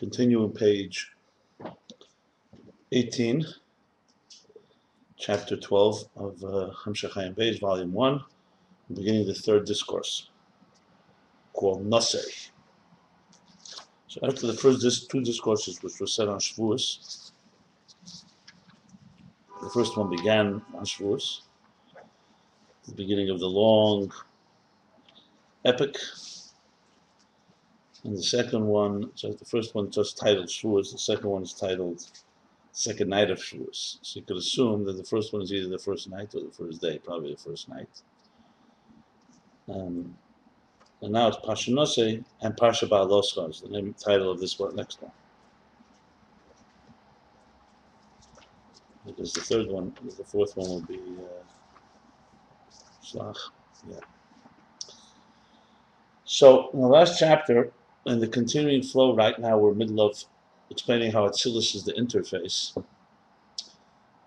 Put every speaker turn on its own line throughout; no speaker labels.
Continue on page 18, chapter 12 of uh, Hamshach Hayim Beis, volume 1, beginning of the third discourse, called Nasei. So after the first dis- two discourses, which were said on Shavuos, the first one began on Shavuos, the beginning of the long epic, and the second one, so the first one just titled Shavuos, the second one is titled Second Night of Shavuos. So you could assume that the first one is either the first night or the first day, probably the first night. Um, and now it's Pasha Nosei and Pasha Ba'aloscha is the name title of this one, next one. Because the third one, the fourth one will be uh, Shlach. Yeah. So in the last chapter, in the continuing flow right now, we're in the middle of explaining how Atzilus is the interface.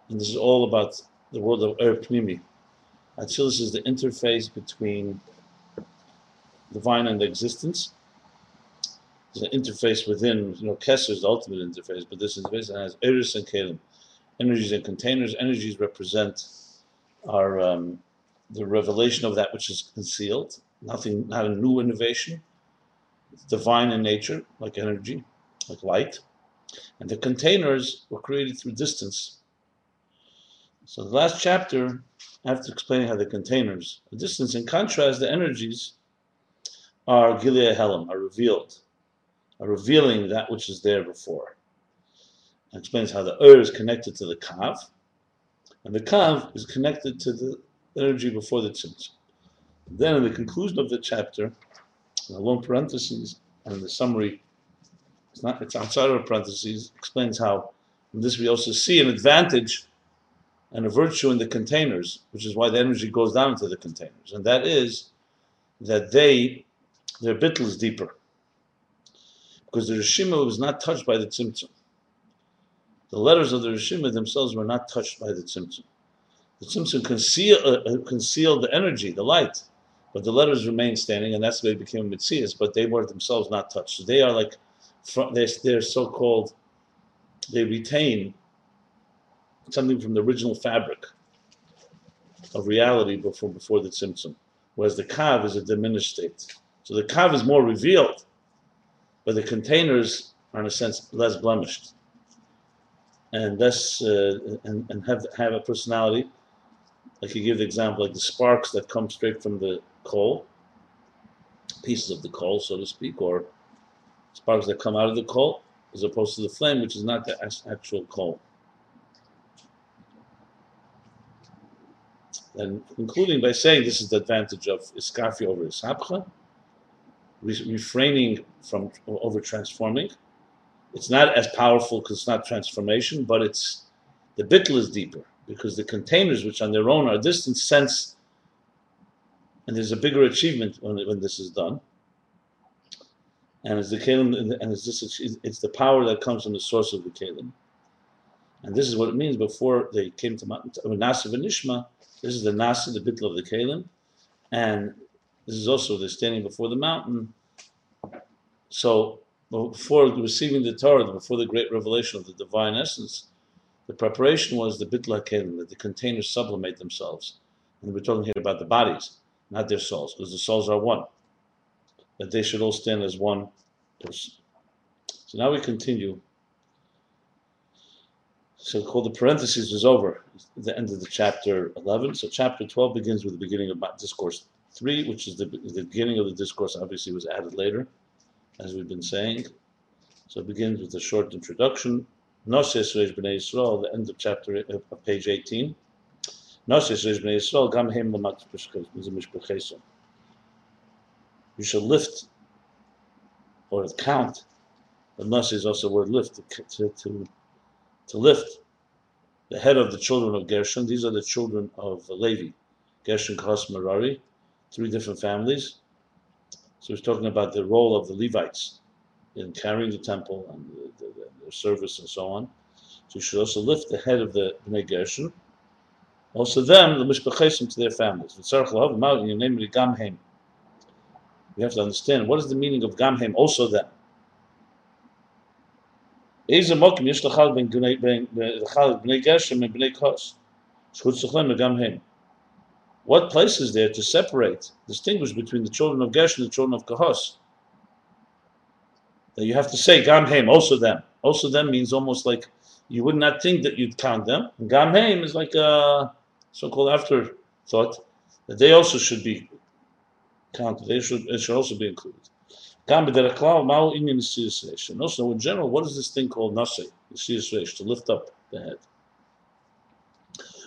And this is all about the world of Er Pnimi. Atzilus is the interface between divine and existence. There's an interface within, you know, Kesser is the ultimate interface, but this interface has Eris and Kalim. Energies and containers. Energies represent our um, the revelation of that which is concealed. Nothing, not a new innovation. It's divine in nature, like energy, like light. And the containers were created through distance. So the last chapter, after explaining how the containers are distance, in contrast, the energies are Gilead Helam, are revealed, are revealing that which is there before. It explains how the Ur is connected to the Kav, and the Kav is connected to the energy before the Tzimtzum. Then in the conclusion of the chapter, the long parentheses and the summary, it's not it's outside of parentheses, explains how this we also see an advantage and a virtue in the containers, which is why the energy goes down into the containers. And that is that they their bittel is deeper. Because the Rishima was not touched by the Tzimtzum. The letters of the Rishima themselves were not touched by the Tzimtzum. The Tzimtzum conceal, uh, concealed the energy, the light, but the letters remained standing, and that's the way it became Mitzias, but they were themselves not touched. So they are like, they're, they're so called, they retain something from the original fabric of reality before, before the Tzimtzum, whereas the Kav is a diminished state. So the Kav is more revealed, but the containers are in a sense less blemished and less uh, and, and have have a personality. Like you give the example, like the sparks that come straight from the coal, pieces of the coal, so to speak, or sparks that come out of the coal, as opposed to the flame, which is not the actual coal. And concluding by saying this is the advantage of iskafi over ishapcha, refraining from over transforming. It's not as powerful because it's not transformation, but it's the bittel is deeper because the containers, which on their own are distant, sense, and there's a bigger achievement when, when this is done. And it's the kalim, and it's this, it's the power that comes from the source of the kalim. And this is what it means before they came to Nasa Nishma. This is the Nasa, the bittel of the kalim, and this is also the standing before the mountain. So before receiving the Torah, before the great revelation of the divine essence, the preparation was the bitla kelim, that the containers sublimate themselves. And we're talking here about the bodies, not their souls, because the souls are one. That they should all stand as one person. So now we continue. So called the parentheses is over, the end of the chapter 11. So chapter 12 begins with the beginning of discourse 3, which is the, the beginning of the discourse, obviously was added later, as we've been saying. So it begins with a short introduction. Noses Reish B'nai Yisrael, the end of chapter uh, of page 18. Noses Reish B'nai Yisrael, Gam Hem Lamat Mishpechesom. You shall lift, or count, but Noses is also a word lift, to, to, to, lift the head of the children of Gershon. These are the children of Levi, Gershon, Kahas, Merari, three different families. So he's talking about the role of the Levites in carrying the temple and the, the, their service and so on. So you should also lift the head of the Bnei Gershon. Also them, the Mishpachesim to their families. You have to understand what is the meaning of Gamhem, also them. באיזה מוקים יש לחלק בין בני- בין- לחלק בני גשם ובני כוס? זכות שכלם וגם הם. What place is there to separate, distinguish between the children of Gershon and the children of Kahos? That you have to say Gam Haim, also them. Also them means almost like you would not think that you'd count them. Gam Haim is like a so-called afterthought that they also should be counted. They should should also be included. Gam b'derech klal ma'u inyan Nesiyas Reish. And also in general, what is this thing called nase, Nesiyas Reish, to lift up the head?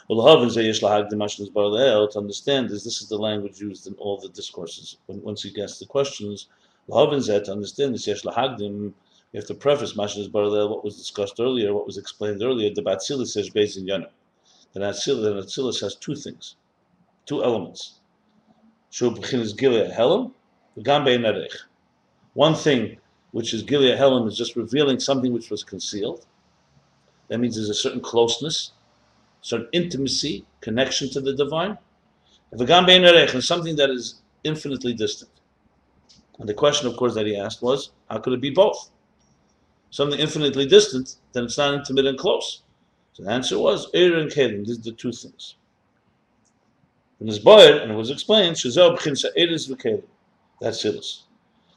Well, Havin say yesh lahag demashnas barleel to understand is this is the language used in all the discourses. Once he gets the questions, Havin said to understand this yesh lahagdim, you have to preface mashnas barleel what was discussed earlier, what was explained earlier. The Batzilis says based in Yana. The Atzilis, has two things, two elements. Shu b'chinas gilead helam, v'gam bein arech. One thing which is gilead helam is just revealing something which was concealed. That means there's a certain closeness certain intimacy, connection to the divine. V'gam bein erech, and something that is infinitely distant. And the question, of course, that he asked was, how could it be both? Something infinitely distant, then it's not intimate and close. So the answer was, Er and Kelim, these are the two things. In this boyer, and it was explained, Shazel b'chin Eris v'Kelim, that's Silas.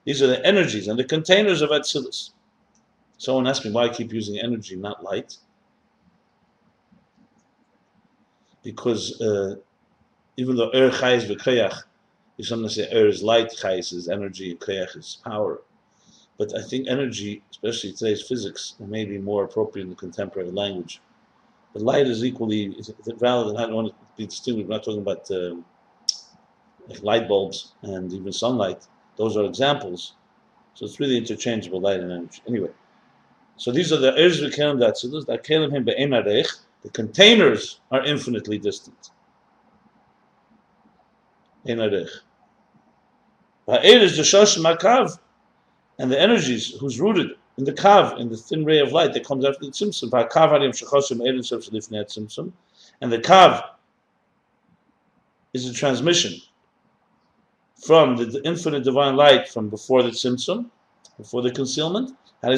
These are the energies and the containers of Atsilis. Someone asked me why I keep using energy, not light. because uh, even though er chayes v'koyach, you sometimes say er is light, chayes is energy, and is power. But I think energy, especially today's physics, may be more appropriate in the contemporary language. But light is equally valid, and I don't want to be distinguished. We're not talking about uh, like light bulbs and even sunlight. Those are examples. So it's really interchangeable, light and energy. Anyway, so these are the erz v'kelim that so that kelim him be'en arech, the containers are infinitely distant. In Arich. Ha'er is the shosh makav, and the energies who's rooted in the kav, in the thin ray of light that comes after the tzimtzum. Ha'kav harim shechosim erin shalifnei tzimtzum. And the kav is a transmission from the, infinite divine light from before the tzimtzum, before the concealment. The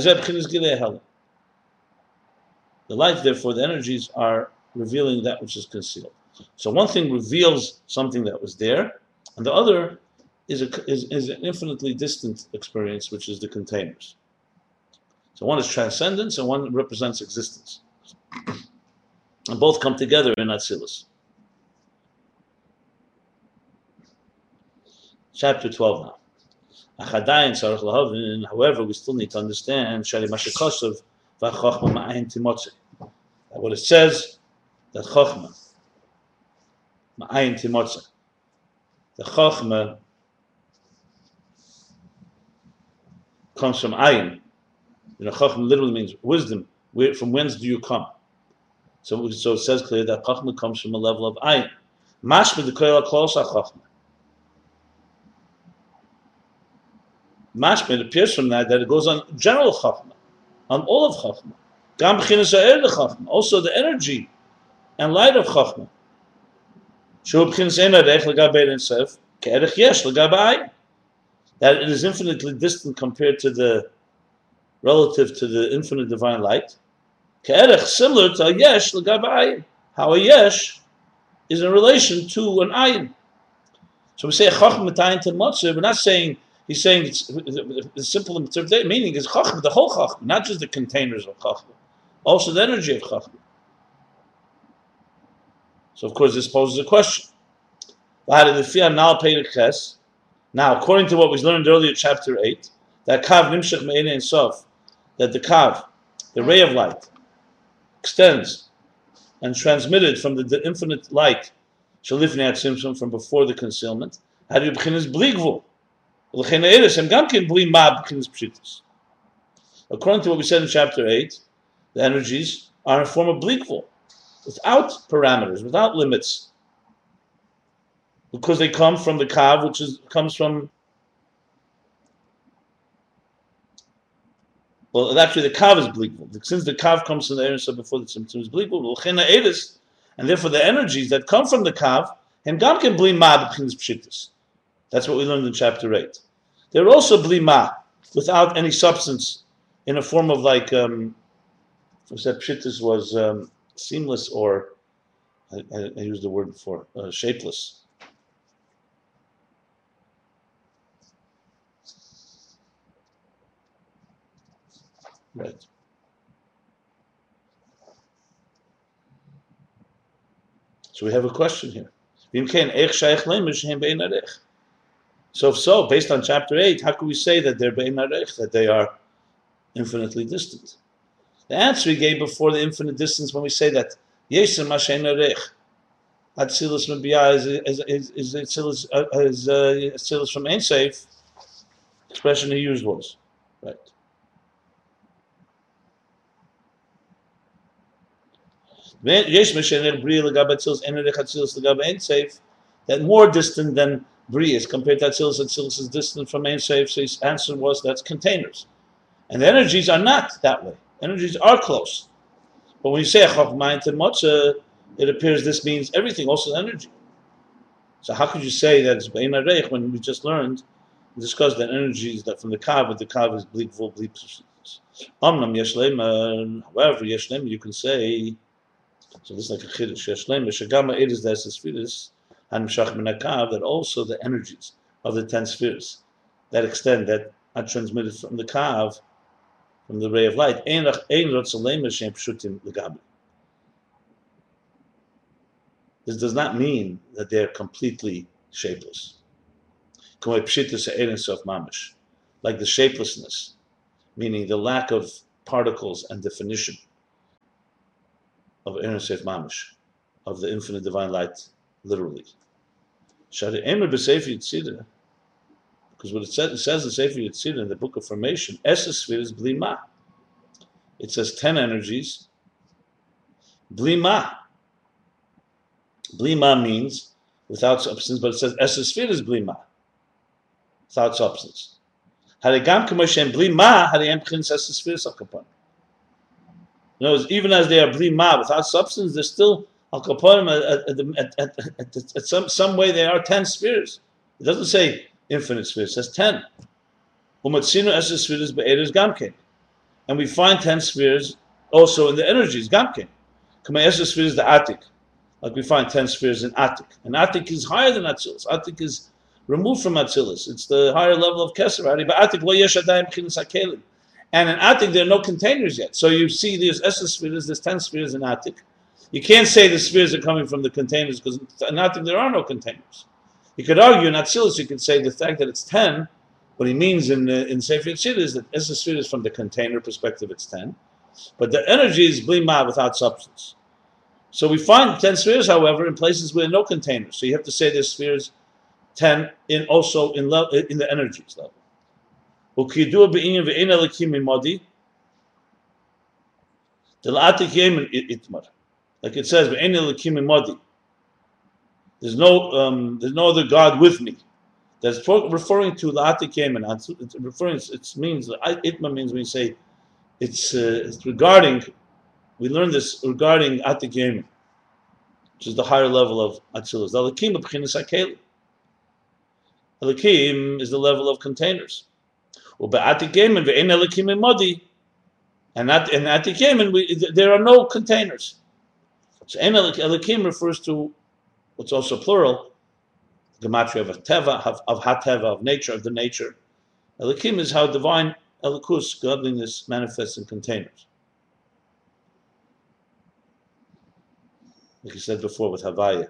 light, therefore, the energies are revealing that which is concealed. So one thing reveals something that was there, and the other is, a, is, is an infinitely distant experience, which is the containers. So one is transcendence, and one represents existence. And both come together in Atzilus. Chapter 12 now. However, we still need to understand. That what it says, that Chachma, Ma'ayin Timotze. The Chachma comes from Ayin. You know, Chachma literally means wisdom. Where, from whence do you come? So, so it says clearly that Chachma comes from a level of Ayin. Mashma the Koyla Klosa Chachma. Mashma, it appears from that that it goes on general Chachma, on all of Chachma. Gam Chachma, also the energy and light of Chachma. Shu b'chinas ein arech l'gabei ensef, ke'erech yesh l'gabei That it is infinitely distant compared to the, relative to the infinite divine light. Similar to a yesh How a yesh is in relation to an ayin. So we say Chachma tayin to Motzeh, we're not saying He's saying it's the simple meaning is chachma, the whole chachma, not just the containers of chachma, also the energy of chachma. So of course this poses a question. Now, according to what we learned earlier, chapter eight, that kav nimshach me'ene and sof, that the kav, the ray of light, extends and transmitted from the, the infinite light, shalifnei tzimtzum from before the concealment, had bligvul. According to what we said in chapter 8, the energies are in form of bli gvul, without parameters, without limits, because they come from the kav, which is comes from. Well, actually, the kav is bli gvul. Since the kav comes from the air, so before the Tzimtzum is bli gvul, and therefore the energies that come from the kav, and gam can bli ma pshitis. That's what we learned in chapter 8. They're also blima, without any substance, in a form of like um, who said Pshittis was um, seamless or, I, I, I used the word before, uh, shapeless. Right. So we have a question here. So if so, based on chapter 8, how can we say that they're that they are infinitely distant? The answer he gave before the infinite distance when we say that Yesem Arech. Atzilus Mabiyah is is is Atzilus uh, is Atzilus from Ein Safe. Expression he used was right. That more distant than Bri is compared to Atzilus. Atzilus is distant from Ein Safe. So his answer was that's containers, and the energies are not that way. Energies are close. But when you say Chachma and Motzah, it appears this means everything, also energy. So how could you say that it's Bein Reich when we just learned, discussed that energies that from the Kav, but the Kav is bleak full bleak however, Yeshlema you can say, so this is like a Chiddush, Yeshlema, Shagama it is the spheres, and Mshach that also the energies of the ten spheres that extend, that are transmitted from the Kav, from the ray of light. This does not mean that they are completely shapeless. Like the shapelessness, meaning the lack of particles and definition of Ein Sof Mamish, of the infinite divine light, literally. Because what it says, it says in Sefer Yetzirah in the Book of Formation, Eser Sefiros Blima. It says ten energies. Blima. Blima means without substance, but it says Eser Sefiros Blima. Without substance. Harigam Kamoshem Blima, Harigam Pchins Esesphere Sakapon. In other words, even as they are Blima without substance, they're still Al Kaponim at, at, at, at, some, some way they are ten spheres. It doesn't say infinite spheres. It says ten. Umatsinu spheres be'eres. And we find ten spheres also in the energies, gamke. Kama eshes spheres the Atik. Like we find ten spheres in Atik. And Atik is higher than Atzilus. Atik is removed from Atzilus. It's the higher level of Keser. But Atik lo yesh adayim And in Atik there are no containers yet. So you see there's eshes spheres, there's ten spheres in Atik. You can't say the spheres are coming from the containers because in Atik there are no containers. You could argue in Atzilus, you could say the fact that it's 10, what he means in, uh, in Sefer Yetzirah is that Esra is from the container perspective, it's 10. But the energy is blima without substance. So we find 10 spheres, however, in places with no containers. So you have to say there's spheres 10 in also in, le- in the energies level. Like it says, there's no um, there's no other God with me. That's referring to the Atikemen. It's referring. It means itma means when you say it's, uh, it's regarding. We learn this regarding Atikemen, which is the higher level of Atzilus. Alakim is the level of containers. Well, Atikemen ve'en Alakim modi. And in Atikemen, there are no containers. So Elakim refers to what's also plural, gematria of teva, of, hateva, of nature, of the nature. Elikim is how divine elikus, godliness, manifests in containers. Like you said before with Havaya,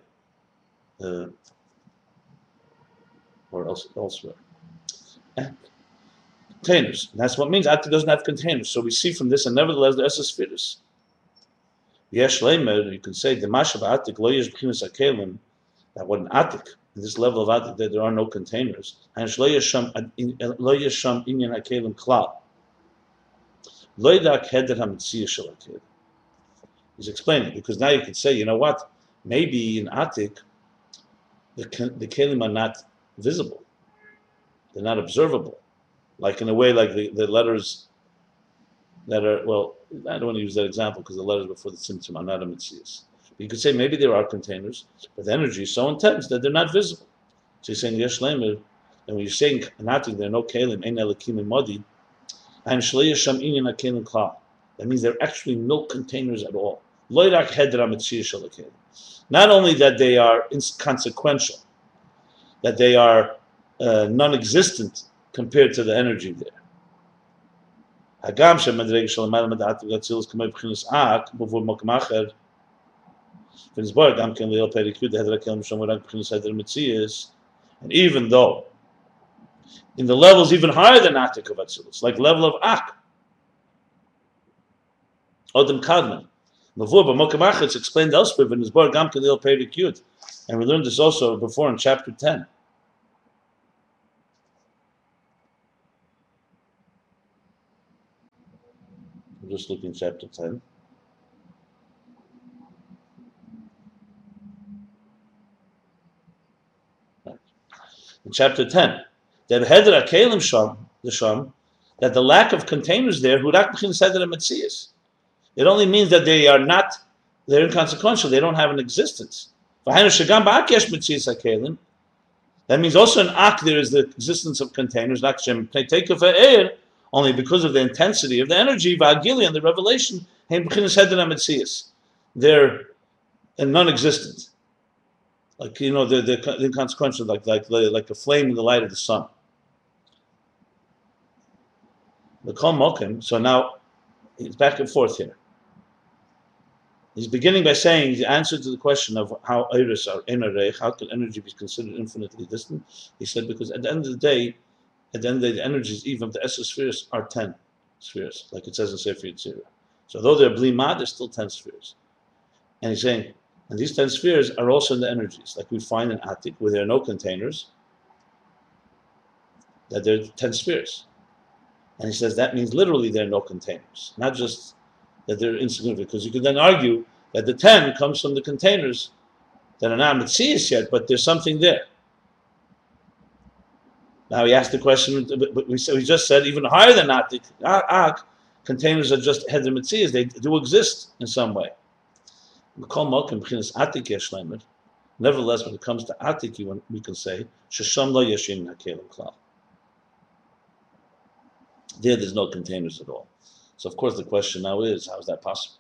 uh, or else, elsewhere. Containers. And that's what means Atik doesn't have containers. So we see from this, and nevertheless, the Esses Firis. Yesh Lemer, you can say the Mashav Atik lo yesh b'chinas akelim, that what an Atik, this level of Atik, that there are no containers, and lo yesham eh, lo yesham inyan akelim klal. Lo yidak heder hamitziyah shel akelim. He's explaining because now you can say, you know what? Maybe in Atik, the the kelim are not visible, they're not observable, like in a way like the, the letters that are well I don't want to use that example because the letters before the Tzimtzum are not a mitzvahs. You could say maybe there are containers, but the energy is so intense that they're not visible. So you're saying yesh lemer, and when you're saying nothing, there are no kalim, ein elakim and modi, and shlei sham inyan akelim klal. That means there are actually no containers at all. Loirak hedra shalakelim. Not only that they are inconsequential, that they are uh, non-existent compared to the energy there. And even though in the levels even higher than Atik of Atzilus, like level of Ak, Odom Kadman, it's explained elsewhere, and we learned this also before in chapter 10. Just looking chapter 10. In chapter 10, that the lack of containers there. It only means that they are not, they're inconsequential, they don't have an existence. That means also in Ak there is the existence of containers, only because of the intensity of the energy, and the revelation, they're non-existent. Like, you know, they're, they're inconsequential, like, like, like a flame in the light of the sun. So now it's back and forth here. He's beginning by saying the answer to the question of how iris are enerech, how can energy be considered infinitely distant? He said because at the end of the day, at the end of the the energies, even of the Esser spheres, are 10 spheres, like it says in Sefer Yetzirah. So though they're blima, they're still 10 spheres. And he's saying, and these 10 spheres are also in the energies, like we find in Atik, where there are no containers, that there are 10 spheres. And he says that means literally there are no containers, not just that they're insignificant. Because you could then argue that the 10 comes from the containers that are not Metzias yet, but there's something there. Now he asked the question, but we, we just said even higher than Atik, Ak, containers are just Heder Metzias, they do exist in some way. Nevertheless, when it comes to Atik, we can say. There, there's no containers at all. So of course the question now is, how is that possible?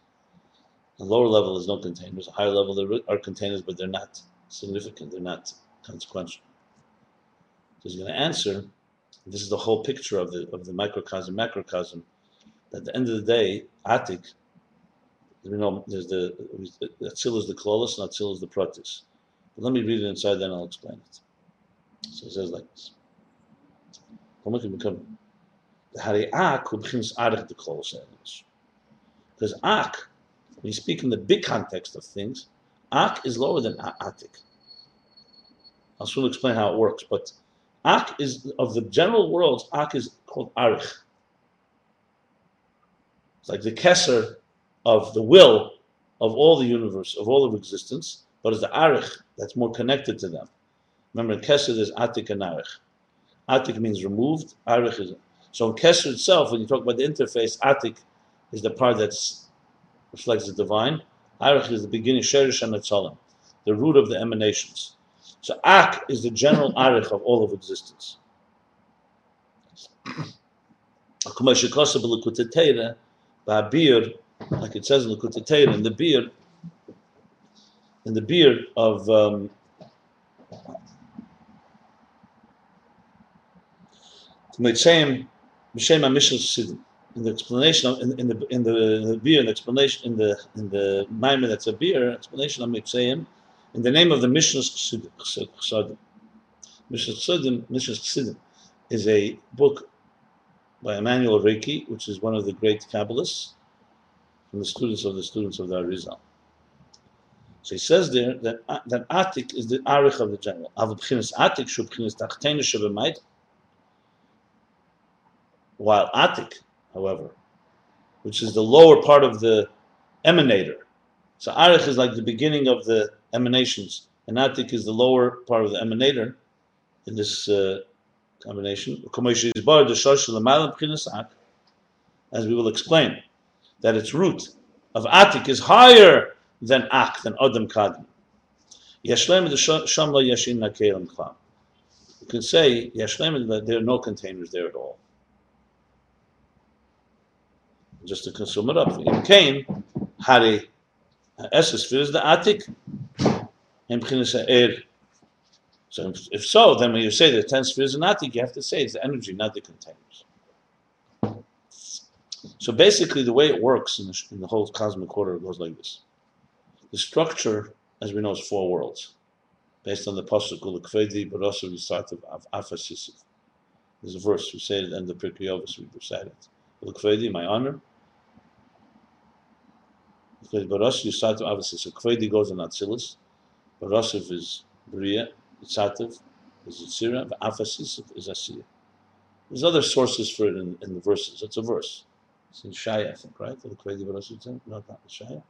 The lower level is no containers. The higher level there are containers, but they're not significant. They're not consequential. So he's going to answer. This is the whole picture of the of the microcosm, macrocosm. At the end of the day, Atik. You know, there's the Atzil is the klolos and Atzil is the protis. But let me read it inside, then I'll explain it. So it says like this. Because Ak, when you speak in the big context of things, Ak is lower than Atik. I'll soon explain how it works, but Ak is, of the general worlds, Ak is called Arich. It's like the Kesser of the will of all the universe, of all of existence, but it's the Arich that's more connected to them. Remember, in Kesser there's Atik and Arich. Atik means removed, Arich is so in Kesser itself, when you talk about the interface, Atik is the part that reflects the divine. Arich is the beginning, Sherish and the root of the emanations. So Ak is the general Arich of all of existence. like it says in Likutei in the beard, in the beard of um, in the explanation of, in, in the in the, in the beer, in the explanation in the in the Maimon that's a beer explanation of Mitzayim, in the name of the Mishnah Chassidim. Mishnah Chassidim, Mishnah Chassidim is a book by Emmanuel Ricchi, which is one of the great Kabbalists from the students of the students of the Arizal. So he says there that uh, that Atik is the Arich of the general. Atik while Atik, however, which is the lower part of the emanator. So Arich is like the beginning of the emanations, and Atik is the lower part of the emanator in this uh, combination. As we will explain, that its root of Atik is higher than Ak, than Adam Klam. You can say that there are no containers there at all. just to consume it up. In Cain, Hari Eser Sefiros the Atik. So if, so, then when you say the ten spheres in Atik, you have to say it's the energy, not the containers. So basically, the way it works in the, in the whole cosmic order goes like this. The structure, as we know, is four worlds, based on the pasuk "Lekvedi Barosu Yisat of Afasisiv." There's a verse we say it in the Pirkei Avos. We recite it. Lekvedi, my honor. Lekvedi Barosu Yisat of Afasisiv. Kvedi goes in Atzilus. Barosiv is Bria. Yisatav is Yitzira. Afasisiv is Asiya. There's other sources for it in, in the verses. It's a verse. It's in Shaya, I think, right? Lekvedi Barosu Yisat. No, not that Shaya.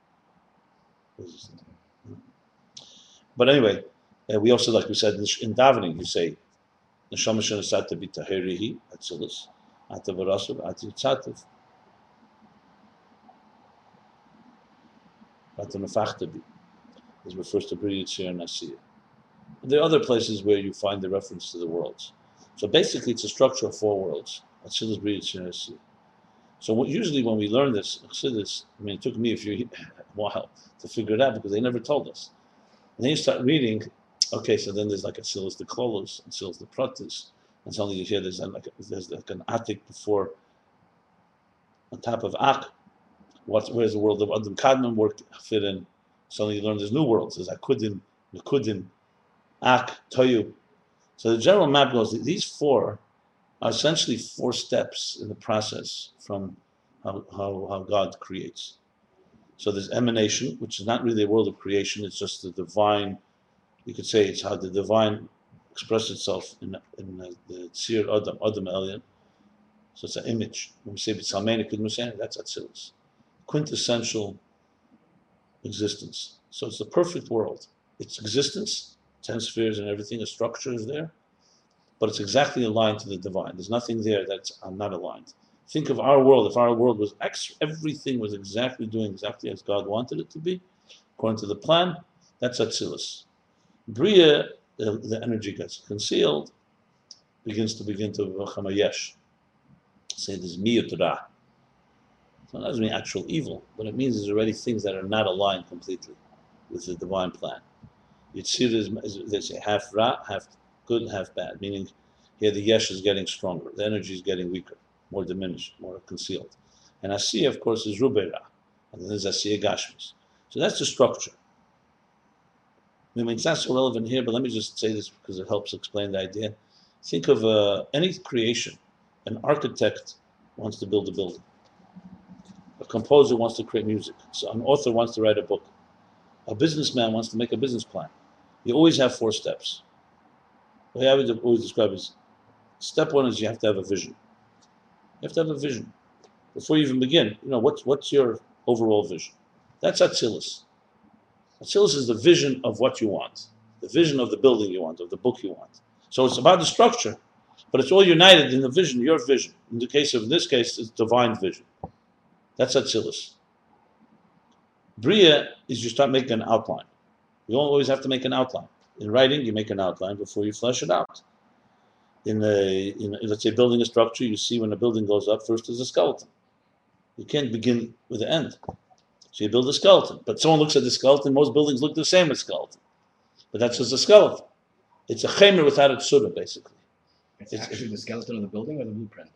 But anyway, uh, we also, like we said in davening, you say, Neshama Shanasata Bitahirihi, Atzilus, Atavarasuv, Atitzatav. Atanafachtabi. This refers to Bri Yitzir and. There are other places where you find the reference to the worlds. So basically, it's a structure of four worlds. Atzilus, Bri Yitzir, and. So what, usually when we learn this, this, I mean, it took me a few while to figure it out because they never told us. And then you start reading, okay, so then there's like a the Klolos, and the Pratis, and suddenly you hear there's like, a, there's like an Atik before, on top of Ak. What, where's the world of Adam Kadmon work fit in? Suddenly you learn there's new worlds. There's Akudin, Nakudin, Ak, Toyu. So the general map goes, these four are essentially four steps in the process from how, how, how God creates. So there's emanation, which is not really a world of creation, it's just the divine, you could say it's how the divine expresses itself in, in the, Tzir Adam, Adam Elyon. So it's an image. When we say B'Tzalmeni Kudmusen, that's Atzilus. Quintessential existence. So it's the perfect world. It's existence, ten spheres and everything, a structure is there but it's exactly aligned to the divine. There's nothing there that's uh, not aligned. Think of our world. If our world was everything was exactly doing exactly as God wanted it to be, according to the plan, that's Atzilus. Bria, the, the energy gets concealed, begins to begin to become a yesh. Say there's miyutra. So that doesn't mean actual evil, but it means there's already things that are not aligned completely with the divine plan. Yitzir is, is say half ra, half good, half bad, meaning here the yesh is getting stronger, the energy is getting weaker, more diminished, more concealed. And asiya, of course, is rubera, and then there's asiya gashmis. So that's the structure. I mean, it's not so relevant here, but let me just say this because it helps explain the idea. Think of uh, any creation. An architect wants to build a building. A composer wants to create music. So an author wants to write a book. A businessman wants to make a business plan. You always have four steps. Way I would always describe is step one is you have to have a vision. You have to have a vision. Before you even begin, you know, what's what's your overall vision? That's Atzilus. Atzilus is the vision of what you want, the vision of the building you want, of the book you want. So it's about the structure, but it's all united in the vision, your vision. In the case of in this case, it's divine vision. That's Atzilus. Bria is you start making an outline. You don't always have to make an outline. In writing, you make an outline before you flesh it out. In a, in a, let's say building a structure, you see when a building goes up, first is a skeleton. You can't begin with the end. So you build a skeleton. But someone looks at the skeleton, most buildings look the same as skeleton. But that's just a skeleton. It's a chemer without a tsura, basically.
It's, it's actually the skeleton of the building or the blueprint?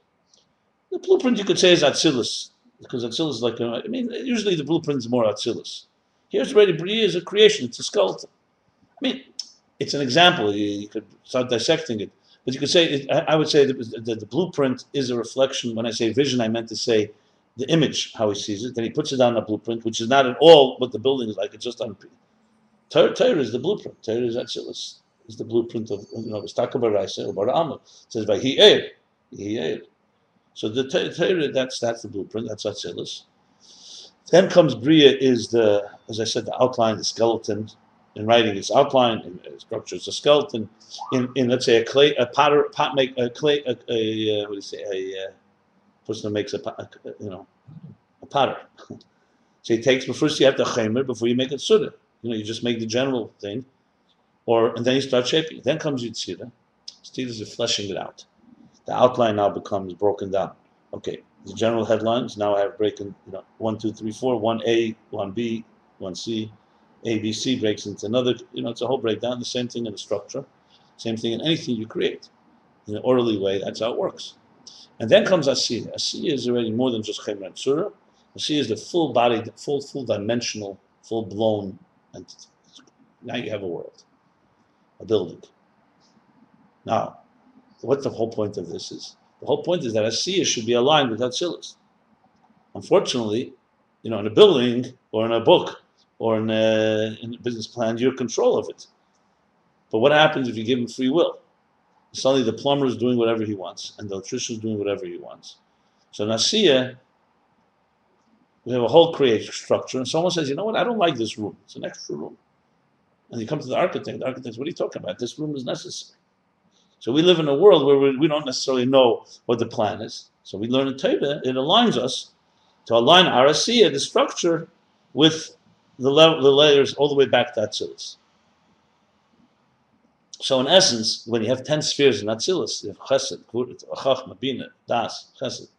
The blueprint you could say is Atzilus, because Atzilus is like, a, I mean, usually the blueprint is more Atzilus. Here's already is a creation, it's a skeleton. I mean, it's an example. You, you, could start dissecting it, but you could say it, I, I, would say that the, blueprint is a reflection. When I say vision, I meant to say the image, how he sees it. Then he puts it on a blueprint, which is not at all what the building is like. It's just on. Torah, is the blueprint. Torah is Atzilus. Is the blueprint of you know Staka Baraisa or Barama. It says by he air, he air. So the Torah that's that's the blueprint. That's Atzilus. Then comes Bria is the as I said the outline, the skeleton, in writing its outline, in structure as a skeleton, in, in let's say a clay, a potter, pot make a clay, a, a uh, what do you say, a uh, person who makes a, a, you know, a potter. so he takes, but first you have the chemer before you make it suda. You know, you just make the general thing, or and then you start shaping. Then comes yitzira. Yitzira is fleshing it out. The outline now becomes broken down. Okay, the general headlines. Now I have breaking, you know, one, two, three, four, one A, one B, one C, A, B, C breaks into another. You know, it's a whole breakdown. The same thing in the structure, same thing in anything you create in an orderly way. That's how it works. And then comes Asiya. Asiya is already more than just Chemra and Surah. Asiya is the full bodied, full, full dimensional, full blown entity. Now you have a world, a building. Now, what the whole point of this is? The whole point is that Asiya should be aligned with Atzilus. Unfortunately, you know, in a building or in a book or in a, in a business plan, you're control of it. But what happens if you give him free will? Suddenly the plumber is doing whatever he wants and the electrician is doing whatever he wants. So in Asiya, we have a whole creative structure, and someone says, you know what, I don't like this room. It's an extra room. And you come to the architect, the architect says, what are you talking about? This room is necessary. So we live in a world where we, we don't necessarily know what the plan is. So we learn in Torah, it aligns us to align our Asiya, the structure, with the, le- the layers all the way back to Atzilus. So in essence, when you have 10 spheres in Atzilus, you have Chesed, Chachma, Bina, Das, Chesed.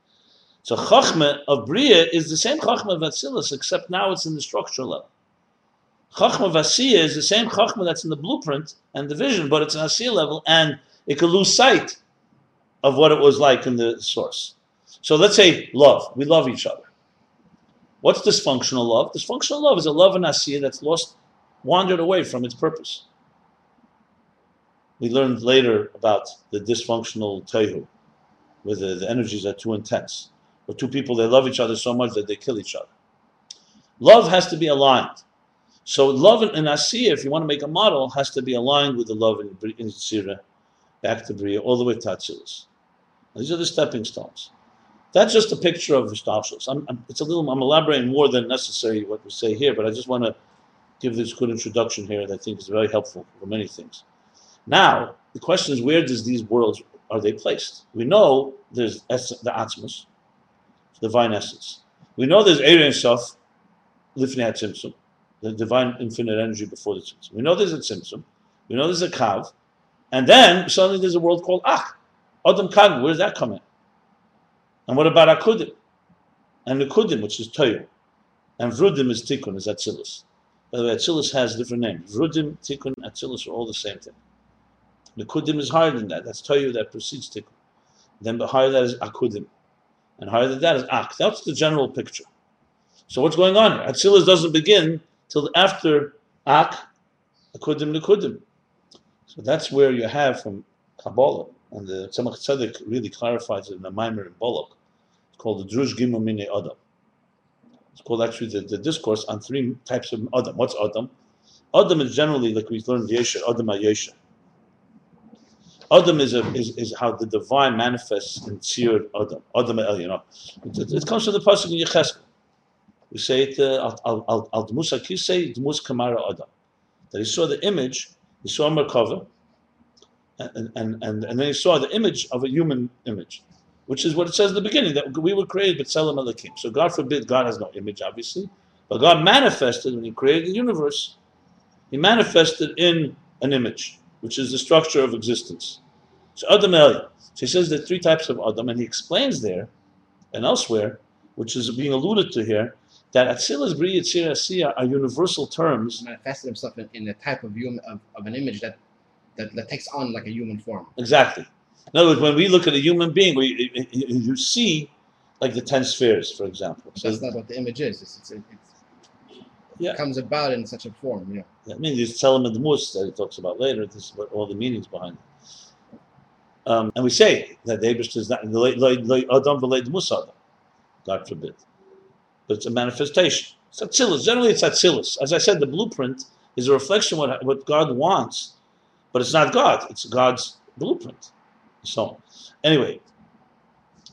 So Chachma of Bria is the same Chachma of Atzilus, except now it's in the structure level. Chachma of Asiya is the same Chachma that's in the blueprint and the vision, but it's an Asiya level, and it could lose sight of what it was like in the source. So let's say love. We love each other. What's dysfunctional love? Dysfunctional love is a love in Asiya that's lost, wandered away from its purpose. We learned later about the dysfunctional tehu, where the, the energies are too intense, where two people they love each other so much that they kill each other. Love has to be aligned. So love in, in Asiya, if you want to make a model, has to be aligned with the love in, in Sirah, back to Bria, all the way to Atzilus. These are the stepping stones. That's just a picture of Histalshalos. I'm, I'm, it's a little, I'm elaborating more than necessary what we say here, but I just want to give this good introduction here that I think is very helpful for many things. Now, the question is, where does these worlds are they placed? We know there's the Atmos, the divine essence. We know there's Ein Sof, Lifnei Tzimtzum, the divine infinite energy before the Tzimtzum. We know there's a Tzimtzum. We know there's a Kav. And then suddenly there's a world called Ach. Adam Kav, where does that come in? And what about Akudim? And Nikudim, which is Toyo. And Vrudim is Tikkun, is Atzilus. By the way, Atzilus has different names. Vrudim, Tikkun, Atzilus are all the same thing. Nikudim is higher than that. That's Toyo that precedes Tikkun. Then higher than that is Akudim. And higher than that is Ak. That's the general picture. So what's going on here? Atzilus doesn't begin till after Ak, Akudim, Nikudim. So that's where you have from Kabbalah, and the Tzemach Tzedek really clarifies it in the Maimer in Bolok. It's called the Drush Gimel Mine Adam. It's called actually the, the discourse on three types of Adam. What's Adam? Adam is generally, like we learned Yesha, Adam Ayesha. Adam is, a, is, is how the divine manifests in Tzir Adam. Adam El, you know. It, it, comes from the pasuk in Yecheskel. We say it, uh, al Dmus Akisei, Dmus Kamara Adam. That he saw the image, he saw Merkava, and, and, and, and then he saw the image of a human image, which is what it says in the beginning, that we were created but Selam Elohim. So God forbid, God has no image, obviously, but God manifested when he created the universe, he manifested in an image which is the structure of existence. So Adam Eli. So he says there are three types of Adam, and he explains there and elsewhere, which is being alluded to here, that Atzilus, Bri, Yitzir, Asiya are universal terms.
Manifested himself in, in a type of human of, of an image that, that that takes on like a human form.
Exactly. In other words, when we look at a human being, we, you see like the ten spheres, for example.
So that's not what the image is. It's, it's, it's yeah. It comes about in such a form. Yeah.
I mean, there's Tzelem and the Mus that he talks about later. This is what all the meanings behind it. Um, and we say that the Abish is not Adam v'leid Musada, God forbid. But it's a manifestation. It's Atzilus. Generally, it's Atzilus. As I said, the blueprint is a reflection what, what God wants, but it's not God. It's God's blueprint. So, anyway,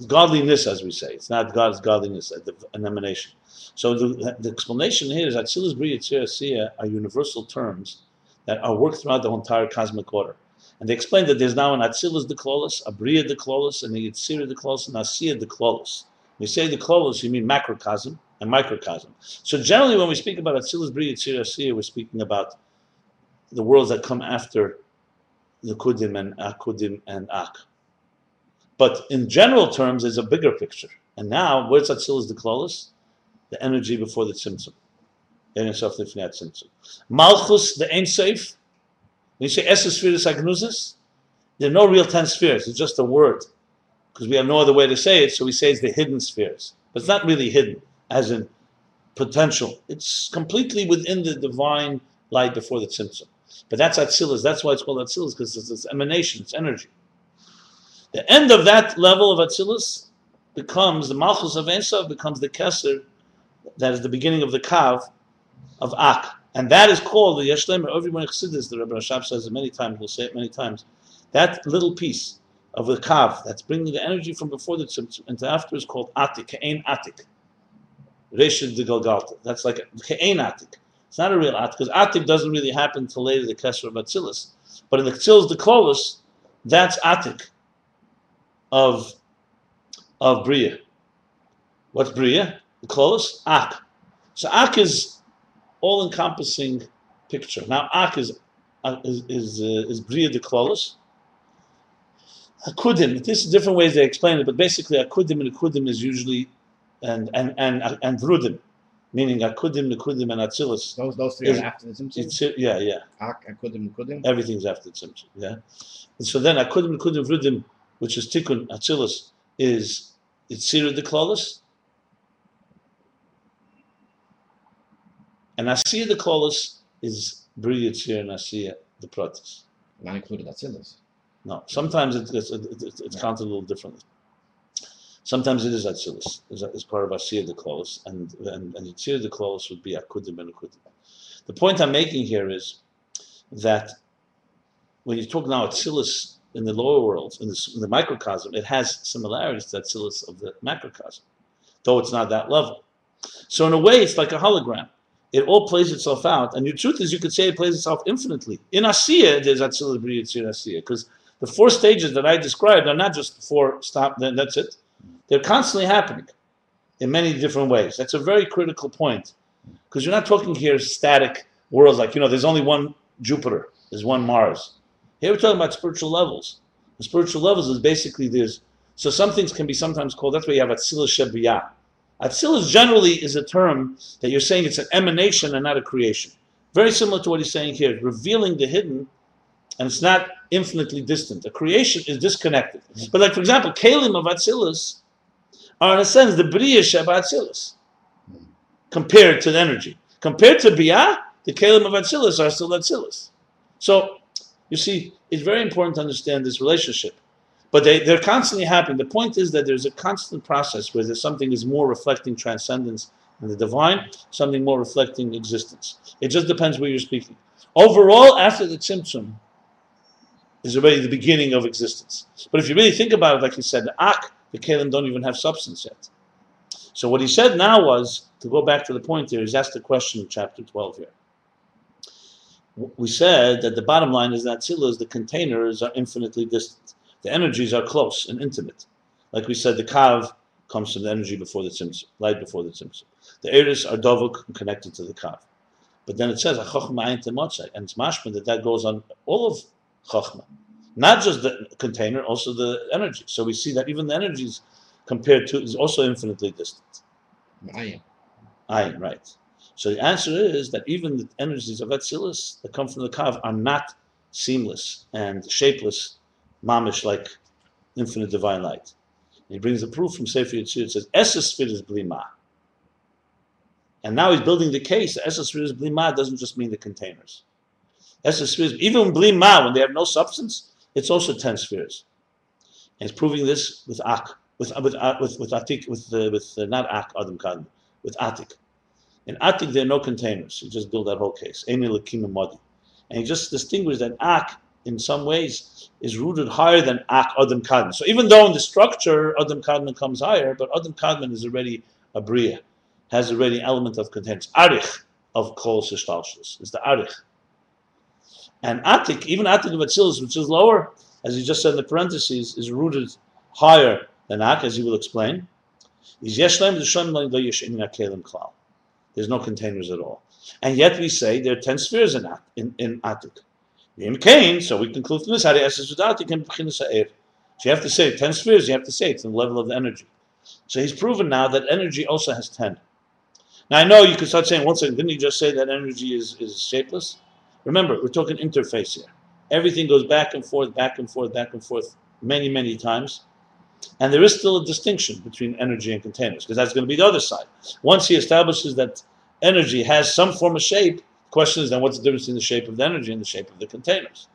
godliness, as we say. It's not God's godliness, an emanation. So the, the explanation here is that Atzilus, Bria, Tzir, are universal terms that are worked throughout the entire cosmic order. And they explain that there's now an Atzilus de Klolos, a Bria de Klolos, and a Yitzir de Klolos, and a Asiya de You say the Klolos, you mean macrocosm and microcosm. So generally when we speak about Atzilus, Bria, Yitzir, we're speaking about the worlds that come after the Kudim and ah Akudim and Ak. But in general terms, there's a bigger picture. And now, where's Atzilus the Klolis? The energy before the Tzimtzum. Malchus, the Ein Sof, when you say Esses Spheres Agnuzis, there are no real ten spheres, it's just a word. Because we have no other way to say it, so we say it's the hidden spheres. But it's not really hidden, as in potential. It's completely within the divine light before the Tzimtzum. But that's Atzilus. That's why it's called Atzilus, because it's, it's emanation, it's energy. The end of that level of Atzilus becomes, the Malchus of Ein Sof becomes the Kesser, that is the beginning of the Kav of Ak. And that is called the Yeshlemer. Everyone Chassidus, the Rebbe Rashab says it many times, we'll say it many times. That little piece of the Kav that's bringing the energy from before the Tzimtzum into after is called Atik, Ke'en Atik. Reshid de Galgalta. That's like Ke'en Atik. It's not a real Atik, because Atik doesn't really happen until later the Kesser of Atzilus. But in the Tzilus de Klolis, that's Atik of, of Bria. What's Bria? The Klolis? Ak. So Ak is all encompassing picture. Now Ak is uh, is is, uh, is Bria de. Akudim. This is different ways they explain it, but basically Akudim and Akudim is usually and and and and Vrudim, meaning Akudim, Nekudim, and Atzilus.
Those those three
Is-
are after the Tzimtzum.
It's uh, yeah, yeah.
Ak, Akudim, Nekudim.
Everything's after Tzimtzum. Yeah. And so then Akudim, Nekudim, Vrudim, which is Tikkun Atzilus, is it's Sira de Klolis. And Asiya de Klolis is Bria Tzir and Asiya the Pratis.
Not included Atzilus.
No, sometimes it, it's, it, it, it's counted a little differently. Sometimes it is Atzilus, is, is part of Asir the Close, and and, and Yitzir the Close would be Akudim and Akudim. The point I'm making here is that when you talk now Atzilus in the lower world, in the, in the microcosm, it has similarities to Atzilus of the macrocosm, though it's not that level. So in a way, it's like a hologram. It all plays itself out, and the truth is, you could say it plays itself infinitely. In Asiya, there's Atzilus, Bria, Yitzir, Asiya, because the four stages that I described are not just four stop, then that's it. They're constantly happening in many different ways. That's a very critical point because you're not talking here static worlds like, you know, there's only one Jupiter, there's one Mars. Here we're talking about spiritual levels. The spiritual levels is basically there's, so some things can be sometimes called, that's why you have Atzilus Shebiyah. Atzilus generally is a term that you're saying it's an emanation and not a creation. Very similar to what he's saying here, revealing the hidden and it's not infinitely distant. A creation is disconnected. But like for example, Kalim of Atzilus are in a sense the Bria Sheba Atzilus compared to the energy. Compared to Bia, the Kalim of Atzilus are still Atzilus. So you see, it's very important to understand this relationship. But they, they're constantly happening. The point is that there's a constant process where there's something is more reflecting transcendence and the divine, something more reflecting existence. It just depends where you're speaking. Overall, after the Tzimtzum, is already the beginning of existence. But if you really think about it, like he said, the Ak, the Kalim don't even have substance yet. So what he said now was, to go back to the point here, he's asked a question in chapter 12 here. We said that the bottom line is that Tzilas, the containers are infinitely distant. The energies are close and intimate. Like we said, the Kav comes from the energy before the Tzimtzum, light before the Tzimtzum. The Eris are Dovuk and connected to the Kav. But then it says, and it's mashma that that goes on all of Chachma. Not just the container, also the energy. So we see that even the energies compared to is also infinitely distant.
Ayin.
Ayin, right. So the answer is that even the energies of Atzilus that come from the Kav are not seamless and shapeless, mamish like infinite divine light. He brings a proof from Sefer Yitzir. It says, Esses is blima. And now he's building the case. Esses is blima doesn't just mean the containers. Esses spheres, even blima, when they have no substance, it's also ten spheres. And he's proving this with Ak, with with with with Atik, with uh, with uh, not Ak Adam Kadmon, with Atik. In Atik, there are no containers. He just built that whole case. And he just distinguished that Ak, in some ways, is rooted higher than Ak Adam Kadmon. So even though in the structure Adam Kadmon comes higher, but Adam Kadmon is already a Bria, has already element of containers. Arich of Kol Sishtalshus is the Arich. And Atik, even Atik of Atzilus, which is lower, as he just said in the parentheses, is rooted higher than Ak, as he will explain. There's no containers at all. And yet we say there are 10 spheres in, in, in Atik. So we conclude from this. So you have to say 10 spheres, you have to say it's the level of the energy. So he's proven now that energy also has 10. Now I know you could start saying, one second, didn't he just say that energy is, is shapeless? Remember, we're talking interface here. Everything goes back and forth, back and forth, back and forth many, many times. And there is still a distinction between energy and containers, because that's going to be the other side. Once he establishes that energy has some form of shape, the question is then what's the difference in the shape of the energy and the shape of the containers?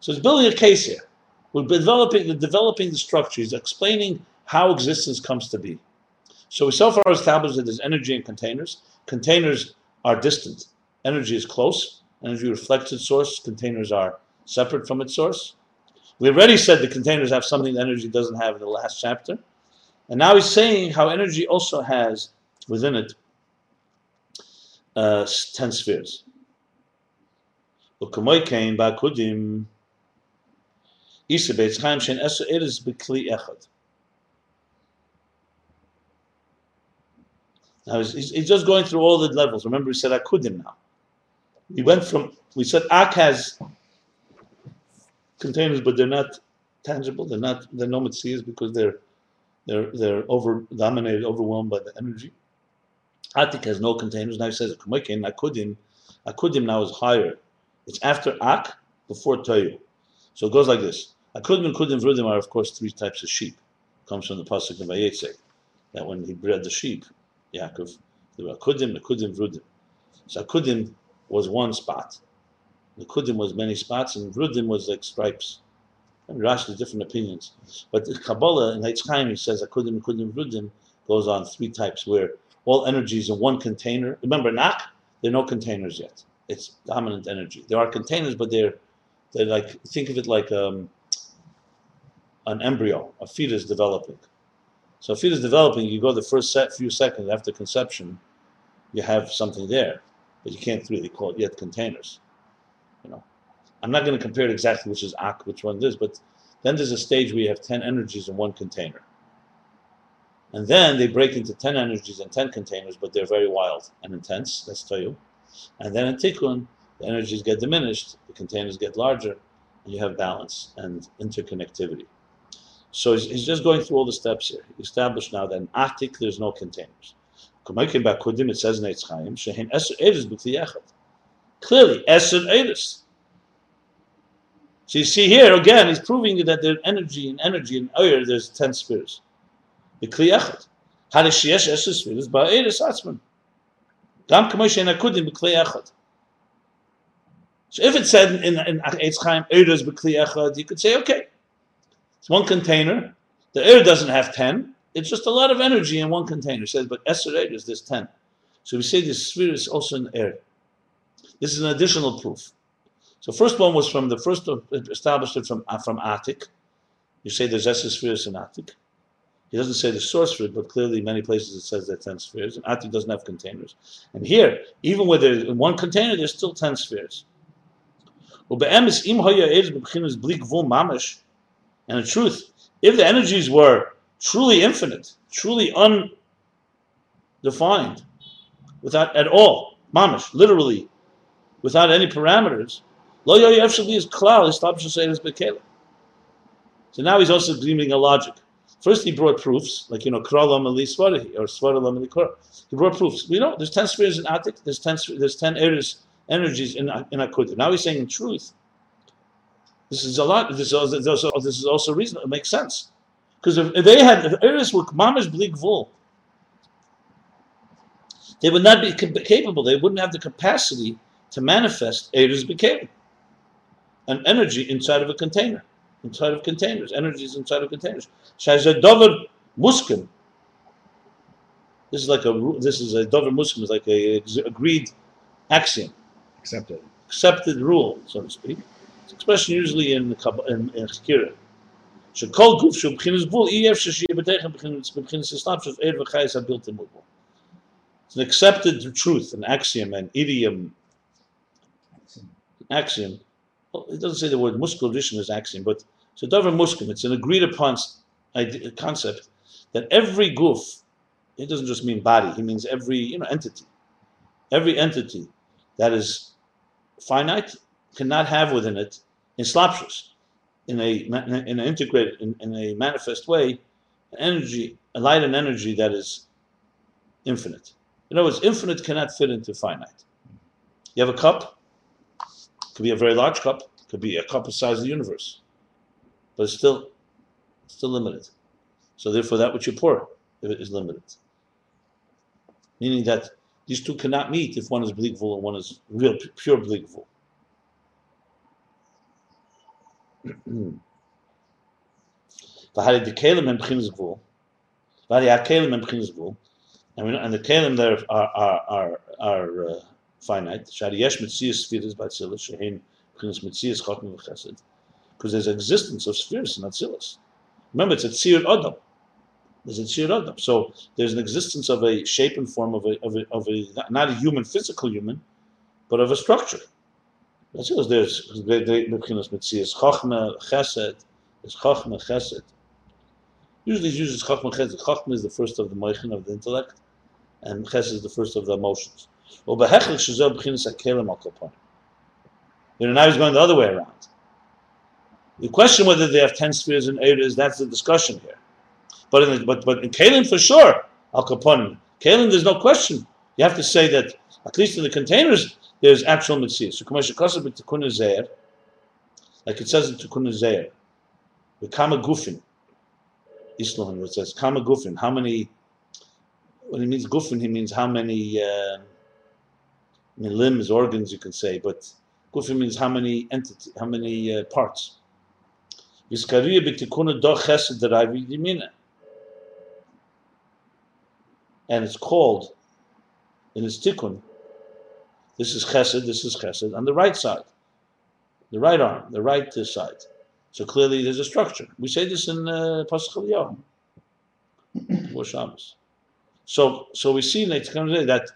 So he's building a case here. We're developing, developing the structures, explaining how existence comes to be. So we so far established that there's energy in containers. Containers are distant. Energy is close. Energy reflects its source. Containers are separate from its source. We already said the containers have something that energy doesn't have in the last chapter. And now he's saying how energy also has within it uh, 10 spheres. Now he's, he's, just going through all the levels. Remember, we said akudim now. We went from we said ak has containers, but they're not tangible. They're not they're no mitzvahs because they're they're they're over dominated, overwhelmed by the energy. Atik has no containers. Now he says Kumakin, Akudim. Akudim now is higher. It's after Ak, before Toyu. So it goes like this. Akudim and Kudim Vrudim are of course three types of sheep. It comes from the Pasuk of Vayetze. That when he bred the sheep, Yaakov, there were Akudim, Akudim, Vrudim. So Akudim was one spot. The Kudim was many spots, and Vrudim was like stripes. And Rashi different opinions. But the Kabbalah in Eitz Chaim, he says Akudim, Kudim, Vrudim goes on three types where all energies in one container. Remember, Nak, there are no containers yet. It's dominant energy. There are containers, but they're they're like think of it like um, an embryo, a fetus developing. So a fetus developing, you go the first set, few seconds after conception, you have something there, but you can't really call it yet containers. You know, I'm not going to compare it exactly which is Ak, which one it is, but then there's a stage where you have ten energies in one container. And then they break into 10 energies and 10 containers, but they're very wild and intense, that's tell you. And then in Tikkun, the energies get diminished, the containers get larger, and you have balance and interconnectivity. So he's, he's just going through all the steps here. He established now that in Atik there's no containers. Kamakim Bakudim, it says in Eitz Chaim, Shehin Eser Eris Clearly, Eser Eris. So you see here, again, he's proving that there's energy and energy and Eir, there's 10 spheres. The Kliyachad. Hadashiesh Eser Spheres Ba'eris Atzman. Gam Kamash Shehin Akudim B'Kliyachad. So if it said in, in Eitz Chaim, Eris you could say, okay, it's one container. The Eir doesn't have 10. It's just a lot of energy in one container. It says, but Esser Eidos, there's 10. So we say the sphere is also in air. This is an additional proof. So first one was from the first established it from from Atik. You say there's Esser spheres in Atik. He doesn't say the source for it, but clearly many places it says there are 10 spheres. And Atik doesn't have containers. And here, even with in one container, there's still 10 spheres. And in truth, if the energies were truly infinite, truly undefined, without at all, mamish, literally, without any parameters, so now he's also gleaming a logic. First, he brought proofs, like, you know, Kralam Ali Svarahi, or Svaralam Ali Kor. He brought proofs. We know there's 10 spheres in Atik, there's 10, there's 10 areas, energies in, in Akudah. Now he's saying in truth. This is a lot, this is also, this is also reasonable, it makes sense. Because if, they had, if areas were Mamish Bli Gvul, they would not be capable, they wouldn't have the capacity to manifest areas became an energy inside of a container inside of containers, energies inside of containers. Shazadover muskim. This is like a this is a dover muskim is like a agreed axiom,
accepted
accepted rule, so to speak. It's expression usually in the in, in Chikira. שכל גוף שהוא מבחינת גבול, אי אפשר שיהיה בדרך מבחינת ססלאם של ער וחייס הבלתי מוגבל. It's an accepted truth, an axiom, an idiom, axiom well, it doesn't say the word muskul vision is axiom, but so davar muskim, it's an agreed upon concept that every goof, it doesn't just mean body, he means every you know entity. Every entity that is finite cannot have within it in slapshus, in a in an integrated in, in a manifest way, energy, a light and energy that is infinite. In other words, infinite cannot fit into finite. You have a cup, could be a very large cup, could be a cup the size of the universe, but it's still still limited. So therefore, that which you pour is limited. Meaning that these two cannot meet if one is bligvul and one is real pure bligvul. and the kelim and the kelim there are are are, are uh, finite. Shari yesh mitzias spheres by Tzilis shehin b'chinas mitzias chotmi v'chesed because there's existence of spheres in Atzilus. Remember, it's a tzir adam. There's a tzir adam. So there's an existence of a shape and form of a, of a, of a not a human, physical human, but of a structure. That's it. There's B'chinas Metzias Chachma Chesed. There's Chachma Chesed. Usually it uses Chachma Chesed. Chachma is the first of the moichin of the intellect, and Chesed is the first of the emotions. Well, Behechel Shazel B'chinas Akelim Al You know, now he's going the other way around. The question whether they have ten spheres in Eir is that's the discussion here. But in but but in Kalim for sure, Al Kaponim. Kalim, there's no question. You have to say that at least in the containers there's actual mitzvah. So Kamasha Kasab Tikkun Zeir, like it says in Tikkun Zeir, the Kama Gufin, Islam, it says Kama Gufin, how many, when he means Gufin, he means how many uh, limbs, organs you can say, but Gufin means how many entity, how many uh, parts. Vizkariya b'tikkun do chesed deravi yimina. And it's called, in its tikkun, this is chesed, this is chesed, on the right side, the right arm, the right side. So clearly there's a structure. We say this in uh, Patach Eliyahu, Shabbos. So, so we see that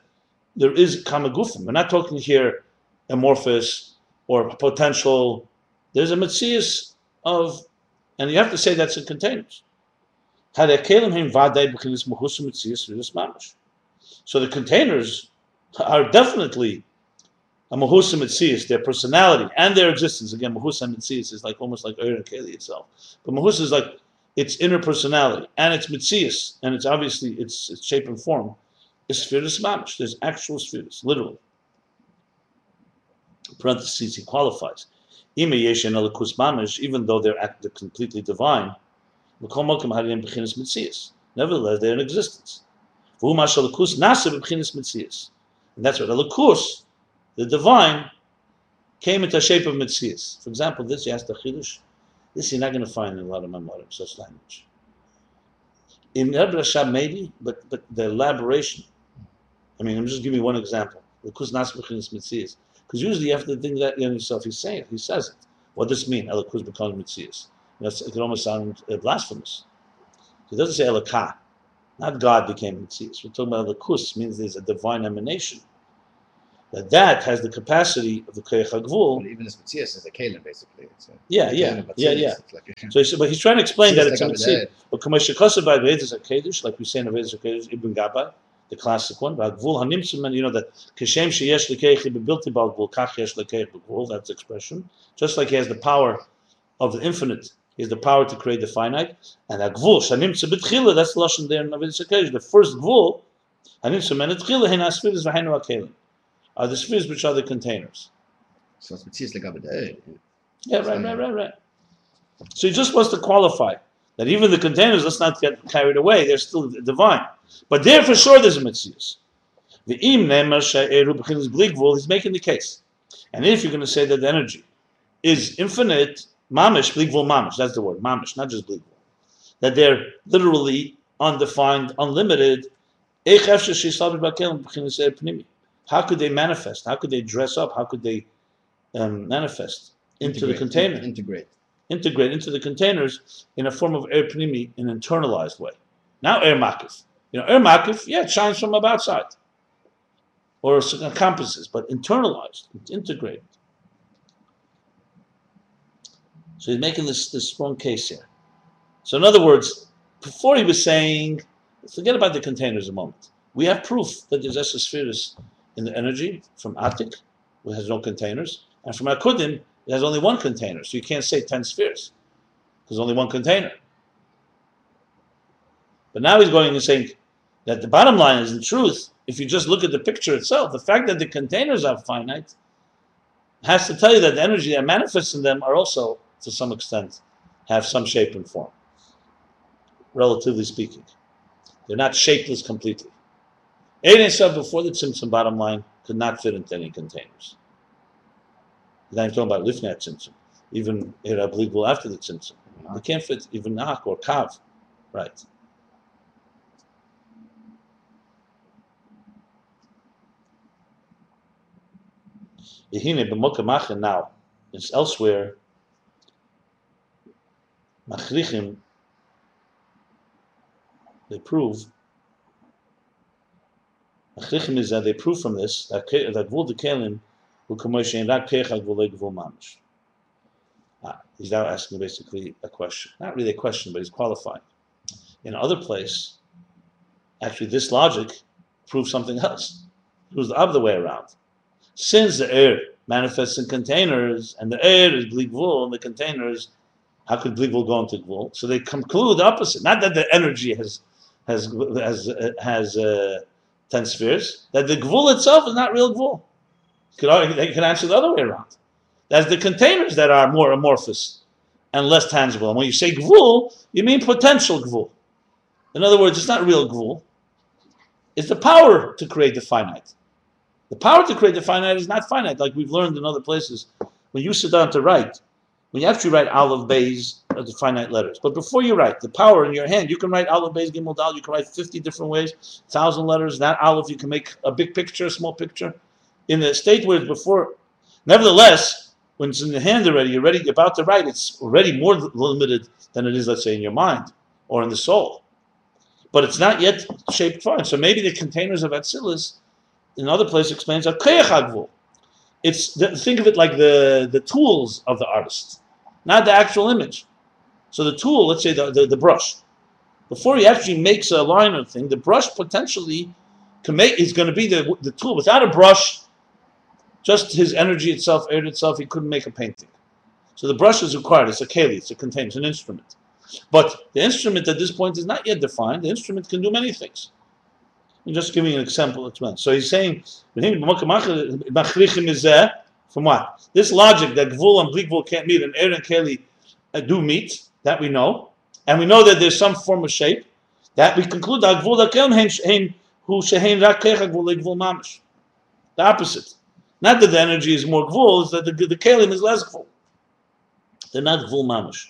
there is kamagufim. We're not talking here amorphous or potential. There's a mitzias of, and you have to say that's in containers. So the containers are definitely a Mahusa Mitzias, their personality and their existence. Again, Mahusa Mitzias is like almost like Ur and Keli itself. But Mahusa is like its inner personality and its Mitzias, and it's obviously its, its shape and form, is spheres mamish. There's actual spheres, literally. Parentheses, he qualifies even though they're, they're completely divine, nevertheless they're in existence. And that's what Alakus, the divine, came into the shape of Mitzias. For example, this, you ask the Chidush, this you're not going to find in a lot of Mamorim, such language. In Rebbe Rashab, maybe, but, but the elaboration, I mean, I'm just giving you one example. Because usually you have to think that in yourself. He's saying it. He says it. What does this mean? Elokus becomes mitzias. It could almost sound uh, blasphemous. He doesn't say Elokah. Not God became mitzias. We're talking about Elokus. means there's a divine emanation. That that has the capacity of the Koyach HaGvul.
Even this mitzias is a kalim, basically. A,
yeah, yeah, yeah, yeah. Like so he's, but he's trying to explain that it's a mitzias. But Kamashikosa Kosav by is a Kedush, like we say in the Vedas Kedush, Ibn Gabbai the classic one. V'agvul hanimtzum, you know that kishem sheyesh lekeich bebilti balgvul kach yesh lekeich begvul. That's the expression. Just like he has the power of the infinite, he has the power to create the finite. And agvul shanimtzum betchila. That's the lashon there in Avodas HaKodesh. The first gvul hanimtzum and etchila hen asfiris v'henu akelim are the spheres which are the containers.
So it's legabedei.
Yeah, right, right, right, right. So he just wants to qualify that even the containers, let's not get carried away, they're still divine. But there for sure there's a Metzius. The im he's making the case. And if you're going to say that the energy is infinite, mamish, bligvul mamish, that's the word, mamish, not just bligvul. That they're literally undefined, unlimited. How could they manifest? How could they dress up? How could they um, manifest into integrate, the container?
Integrate.
Integrate into the containers in a form of air pnimi, an internalized way. Now air makif. You know, air Ermakif, yeah, it shines from the outside. Or encompasses, but internalized, it's integrated. So he's making this, this strong case here. So in other words, before he was saying, forget about the containers a moment. We have proof that there's esospheres in the energy from Atik, which has no containers, and from Akudim, it has only one container. So you can't say 10 spheres, because only one container. But now he's going and saying that the bottom line is, in truth, if you just look at the picture itself, the fact that the containers are finite has to tell you that the energy that manifests in them are also, to some extent, have some shape and form, relatively speaking. They're not shapeless completely. Ein Sof before the Tzimtzum bottom line could not fit into any containers. Then I'm talking about Lifnei Tzimtzum, even here applicable after the Tzimtzum. Uh-huh. They can't fit even Nach or Kav, right? Now, it's elsewhere, Machrichim, they prove, Machrichim is that they prove from this, that that Gvul Dekelim, who Kamoshe and Rak Kecha Gvul Gvul Mamish. Ah, he's now asking basically a question. Not really a question, but he's qualifying. In other place, actually this logic proves something else. Was the other way around. Since the air manifests in containers, and the air is Gvul, and the containers, how could Gvul go into Gvul? So they conclude the opposite. Not that the energy has has has has uh, ten spheres. That the Gvul itself is not real Gvul. Could They can answer the other way around. That's the containers that are more amorphous and less tangible. And when you say Gvul, you mean potential Gvul. In other words, it's not real Gvul. It's the power to create the finite. The power to create the finite is not finite, like we've learned in other places. When you sit down to write, when you actually write Aleph, Bays, are the finite letters. But before you write, the power in your hand, you can write Aleph, Bays, Gimel, Dal, you can write 50 different ways, 1,000 letters. That Aleph, you can make a big picture, a small picture. In the state where it's before, nevertheless, when it's in the hand already, you're ready, you're about to write, it's already more limited than it is, let's say, in your mind or in the soul. But it's not yet shaped fine. So maybe the containers of Atzilus, in other place explains a Agvul. It's think of it like the, the tools of the artist, not the actual image. So the tool, let's say the, the, the brush, before he actually makes a line or thing, the brush potentially can make is going to be the, the tool. Without a brush, just his energy itself, air itself, he couldn't make a painting. So the brush is required. It's a keli, it's a container, it's an instrument. But the instrument at this point is not yet defined. The instrument can do many things. I'm just giving an example. It's meant. So he's saying, "Machrichim is there from what? This logic that Gvul and Blikvul can't meet and Er and Keli uh, do meet, that we know. And we know that there's some form of shape. That we conclude. The opposite. Not that the energy is more Gvul, it's that the, the is less Gvul. They're not Gvul mamish.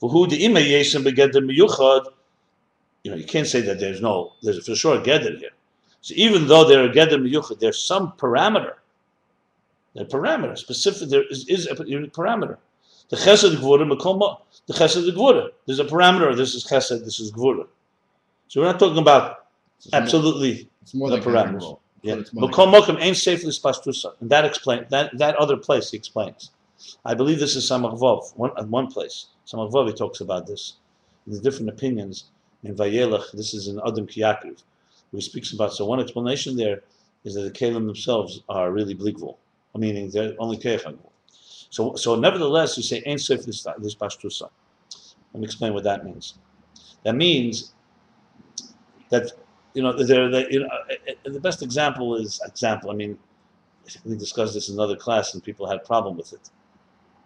V'hu de'imei yesem begeder miyuchad you know, you can't say that there's no, there's for sure a gedder here. So even though are gedder miyuchad, there's some parameter. The parameter, specific, there is, is a parameter. The chesed makoma, the chesed gvura. There's a parameter. This is chesed. This is gvura. So we're not talking about
It's more-
absolutely
It's more
the
like
parameters. yeah.
More
Makom mokum ain't safely spastusa, and that explain that that other place he explains. I believe this is Samachvov, one at one place. Samachvov he talks about this. There's different opinions in Vayelach. This is in Adam Kiyakiv, where he speaks about. So one explanation there is that the Kalim themselves are really bleakvul, meaning they're only Keichagvul. So so nevertheless, you say ain't safely this pastusa. Let me explain what that means. That means that you know, the, you know, the best example is example. I mean, we discussed this in another class, and people had a problem with it.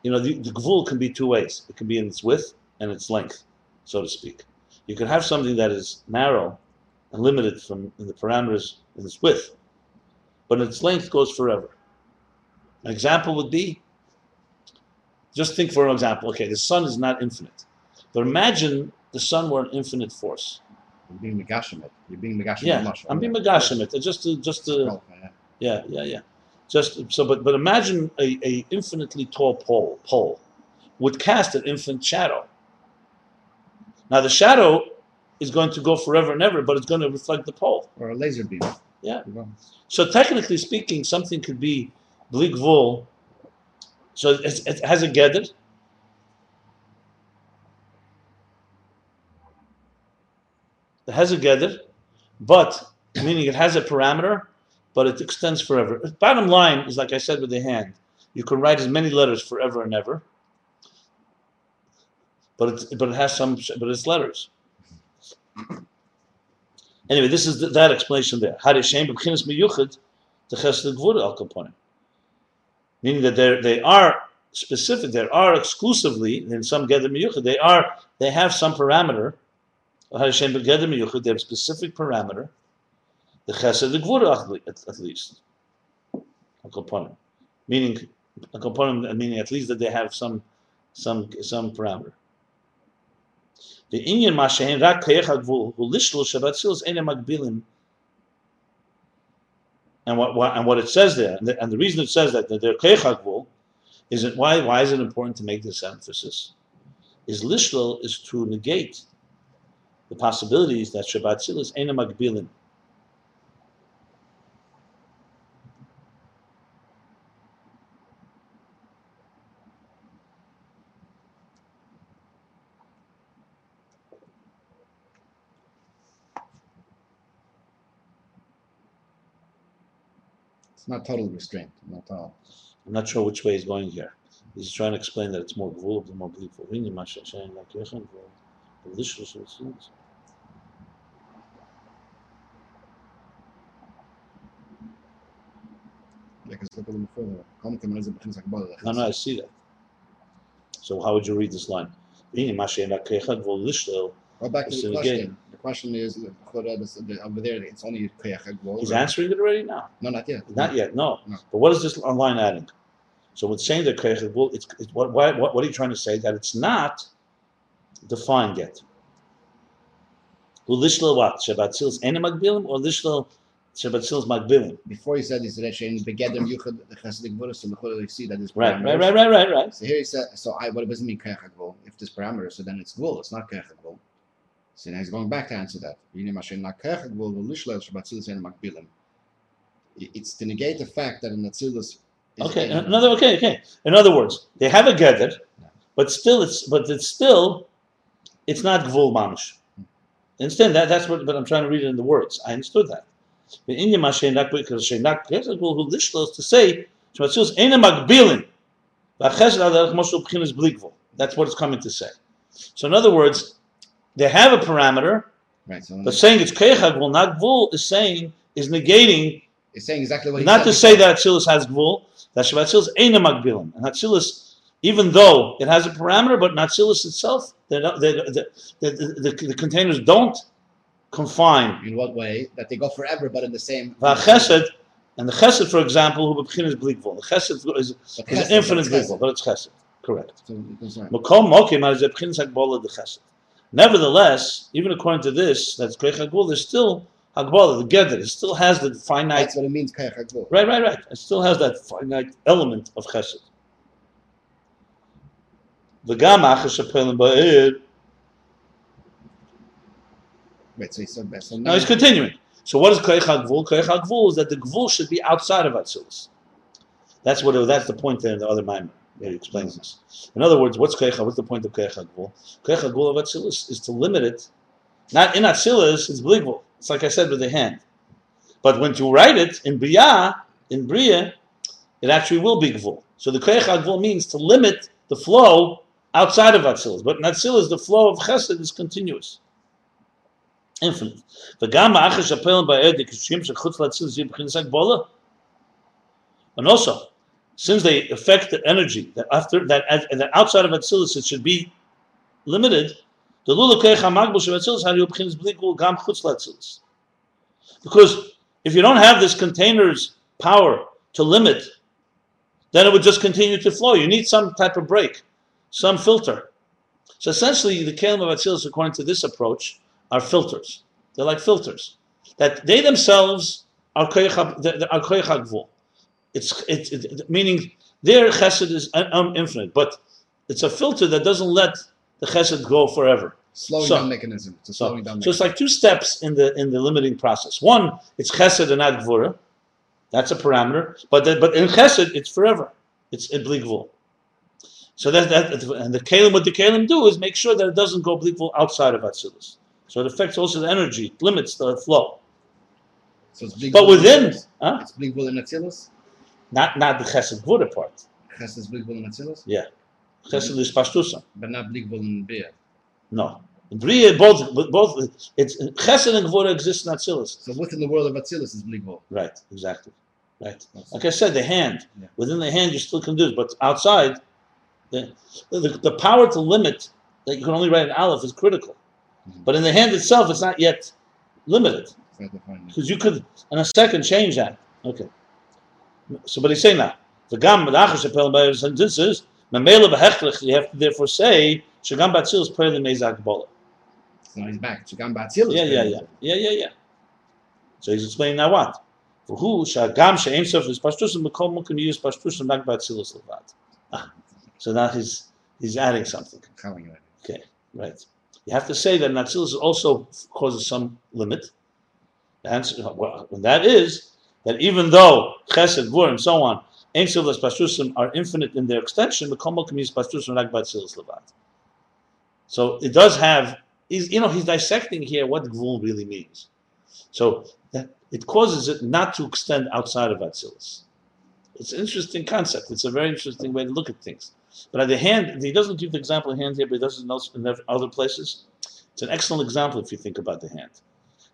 You know, the, the gvul can be two ways. It can be in its width and its length, so to speak. You can have something that is narrow and limited from in the parameters in its width, but its length goes forever. An example would be, just think for an example. Okay, the sun is not infinite, but imagine the sun were an infinite force.
You're being megashimit. You're being megashimit.
Yeah, I'm being megashimit. Just to just to
Oh, yeah.
yeah, yeah, yeah. Just so, but but imagine a, a infinitely tall pole pole would cast an infinite shadow. Now the shadow is going to go forever and ever, but it's going to reflect the pole.
Or a laser beam.
Yeah. So technically speaking, something could be bleak vul. So it's, it has a gedder. It has a gedder, but meaning it has a parameter, but it extends forever. Bottom line is like I said with the hand, you can write as many letters forever and ever, but it's but it has some but it's letters. Anyway, this is th- that explanation there. Had Shem b'chinas miyuchad to chesed gvura al. Meaning that they are specific. they are exclusively in some gedem miyuchad. They are they have some parameter. They have specific parameter. The chesed the gvura at, least. Al kaponim. Meaning a component meaning at least that they have some some some parameter. The Indian Mashahin Rak Kayach who Lishlu Shabbat Sil Magbilim. And what, what and what it says there, and the, and the reason it says that, that they're Kayach is it why why is it important to make this emphasis? Is Lishlul is to negate the possibilities that Shabbat Sil is Ene Magbilim.
It's not total restraint. Not all.
I'm not sure which way he's going here. He's trying to explain that it's more gvul, more believable. Rini Masha Shein Rak Kayach Agvul. The Lishlu Shabbat Sil is-
Like it's look a little further. Come to Menazim B'chinas Akbar.
No, no, I see that. So how would you read this line? Rini Masha Shein Rak Kayach Agvul Lishlu.
Go back to the
again-
question. The question is, Chora, this- the- over there, it's only
He's answering it already now.
No, not yet.
Not yet, no.
No.
But what is this line adding? So with saying that it's, it's what, why, what, what are you trying to say? That it's not defined yet. Who what? Shabbat Sil's ene magbilim or magbilim?
Before he said this, that Shein Begedem Yuchad the Chesed Gvura, so the Chora you see that is
Right, right, right, right, right, right.
So here he said, so I, what does it mean? If this parameter, so then it's Gvul, it's not Agvol. So now he's going back to answer that. Yine Mashin not Koyach Agvol, Lishla Shabbat Sil Shein It's to negate the fact that in Atzilus.
Okay, another, okay, okay. In other words, they have a gedder, but still it's, but it's still, it's not gvul mamish. Understand that? That's what, but I'm trying to read it in the words. I understood that. The Indian mashenak because shenak gesed will who lishlos to say shmatzilus ena magbilin. V'achesed adar moshe b'chinas blikvul. That's what it's coming to say. So in other words, they have a parameter,
Right, so
but saying it's keichag will not gvul is saying is negating
it's saying exactly what he
not to say that Atzilus has gvul, that ain't a magbilim. And Atzilus, even though it has a parameter, but in Atzilus itself, the, the, the, the, the, the containers don't confine.
In what way? That they go forever, but in the same.
V'chesed, and the chesed, for example, who b'b'chin is blikvul. The chesed is, is an infinite blikvul, but it's chesed. Correct.
So, that's right.
Makom mokim as a b'chin hagbola the chesed. Nevertheless, even according to this, that's Krech Hagbola, there's still Hagbola, the Gedder, it still has the finite
That's what it means, Agvol.
Right, right, right. It still has that finite element of chesed. V'gam achas shapelim ba'ir.
Right, so he said that. So
Now he's continuing. So what is koyach hagvul? Koyach hagvul is that the gvul should be outside of Atzilus. That's what. It, that's the point there in the other he explains this. In other words, what's koyach? What's the point of koyach hagvul? Koyach hagvul of Atzilus is to limit it. Not in Atzilus, it's believable. It's like I said with the hand. But when you write it in Bria, in Bria, it actually will be gvul. So the koyach hagvul means to limit the flow outside of Atzilus. But in Atzilus, the flow of Chesed is continuous, infinite. And also, since they affect the energy that after that, that outside of Atzilus it should be limited, the Atzilus gam chutz latzilus. Because if you don't have this container's power to limit, then it would just continue to flow. You need some type of break some filter. So essentially, the kelim of Atzilus, according to this approach, are filters. They're like filters that they themselves are koyach. It's it's it, meaning their chesed is um, infinite, but it's a filter that doesn't let the chesed go forever.
slowing
so-
down mechanism. It's
So,
down
so it's like two steps in the in the limiting process. One, it's chesed and not gvura. That's a parameter, but the, but in chesed it's forever. It's in blikvul. So that that and the kalim what the kalim do is make sure that it doesn't go blikvul outside of atzilus. So it affects also the energy, it limits the flow.
So it's
But within, huh?
It's big in Atzilus?
Not not the chesed gvura part.
Chesed is big in Atzilus?
Yeah, chesed is pashtusa.
But not big in Bria.
No. Bria, both, both, it's Chesed and Gvura exist in Atzilus.
So within the world of Atzilus is Bli
Right, exactly. Right. Like I said, the hand.
Yeah.
Within the hand, you still can do it, but outside, the, the, the power to limit that you can only write an aleph is critical.
Mhm.
But in the hand itself, it's not yet limited
It's not defined.
because you could in a second change that. Okay. So, but he's saying now the gam the achash apel by his sentences memela behechlich. You have to therefore say shagam batzil is prayer the mezak bola.
So he's back. Shagam Ba'atzilus.
Yeah, yeah, yeah, yeah, yeah, yeah. So he's explaining now what. For who shagam sof is pashtus and mekom can use pashtus and nak batzilus levad. So now he's he's adding something. Okay, right. You have to say that Natsilis also causes some limit. The answer, well, that is, that even though Chesed, Vur, and so on, Ein Silas Pashtusim are infinite in their extension, the Komal can use Pashtusim like Batsilis Levat. So it does have, he's, you know, he's dissecting here what Gvul really means. So it causes it not to extend outside of Atzilus. It's an interesting concept. It's a very interesting way to look at things. But at the hand, he doesn't give the example of hand here, but he does it in other places. It's an excellent example if you think about the hand.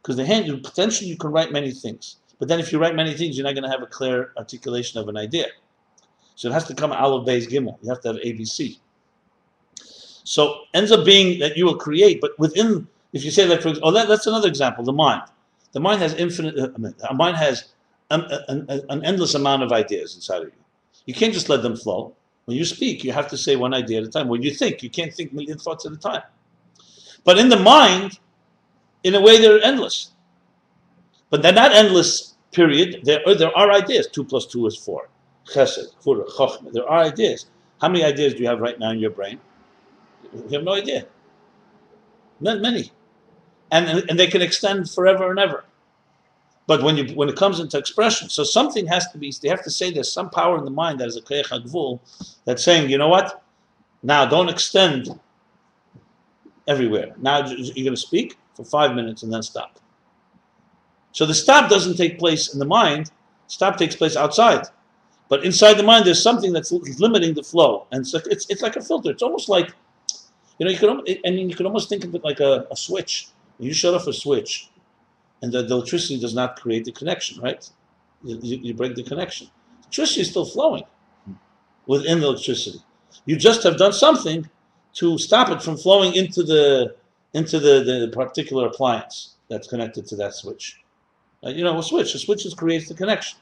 Because the hand, you, potentially you can write many things. But then if you write many things, you're not going to have a clear articulation of an idea. So it has to come Aleph, Beis, Gimel. You have to have ABC. So ends up being that you will create, but within, if you say that, for oh, that, that's another example, the mind. The mind has infinite, uh, mind has an, an, an- an endless amount of ideas inside of you. You can't just let them flow. When you speak, you have to say one idea at a time. When you think, you can't think million thoughts at a time. But in the mind, in a way, they're endless. But they're not endless, period. There are, uh, there are ideas. Two plus two is four. Chesed, Chura, Chochmah. There are ideas. How many ideas do you have right now in your brain? You have no idea. Not many. And, and they can extend forever and ever. But when you when it comes into expression, so something has to be. They have to say there's some power in the mind that is a koyach hagvul that's saying, you know what? Now don't extend everywhere. Now you're going to speak for five minutes and then stop. So the stop doesn't take place in the mind. Stop takes place outside. But inside the mind, there's something that's limiting the flow, and so it's it's like a filter. It's almost like, you know, you al- I mean, you could almost think of it like a, a switch. You shut off a switch, and the, the electricity does not create the connection, right? You, you, break the connection. Electricity is still flowing within the electricity. You just have done something to stop it from flowing into the into the, the particular appliance that's connected to that switch. Uh, you know, a switch. A switch just creates the connection.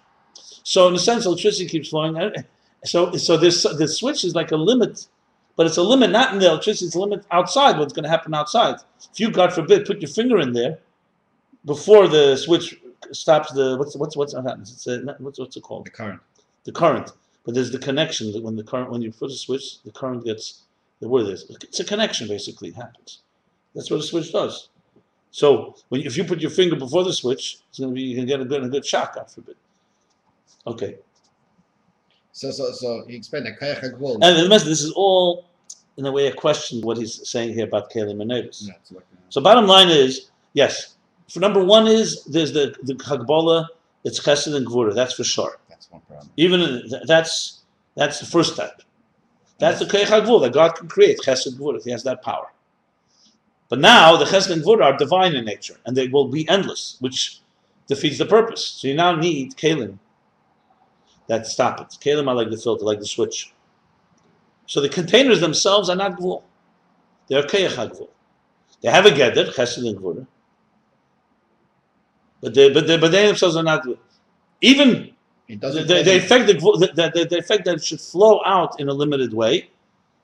So in a sense, electricity keeps flowing. So so this the switch is like a limit, but it's a limit not in the electricity. It's a limit outside. What's going to happen outside? If you, God forbid, put your finger in there before the switch stops the what's what's what's what happens? It's a, not- what's what's it called?
The current.
the current, but there's the connection that when the current when you put a switch, the current gets the word is it's a connection basically happens. That's what a switch does. So when if you put your finger before the switch, it's gonna be you can get a good a good shock, God forbid. Okay,
So so so he explained that
and the message this is all in a way a question what he's saying here about Kalim and Nevis.
Yeah, like, uh,
So bottom line is yes. For number one is there's the the Hagbola, it's Chesed and Gvura, that's for sure.
that's one problem.
Even that's that's the first step. That's the Keich that God can create, Chesed Gvura. He has that power. But now the Chesed and Gvura are divine in nature, and they will be endless, which defeats the purpose. So you now need Kalim that stop it. Kalim are like the filter, like the switch. So the containers themselves are not Gvul. They are Keich. They have a Geder, Chesed and Gvura. But they, but they, but they themselves are not Even
It
the,
doesn't.
the, the effect that, the, the, the effect that it should flow out in a limited way.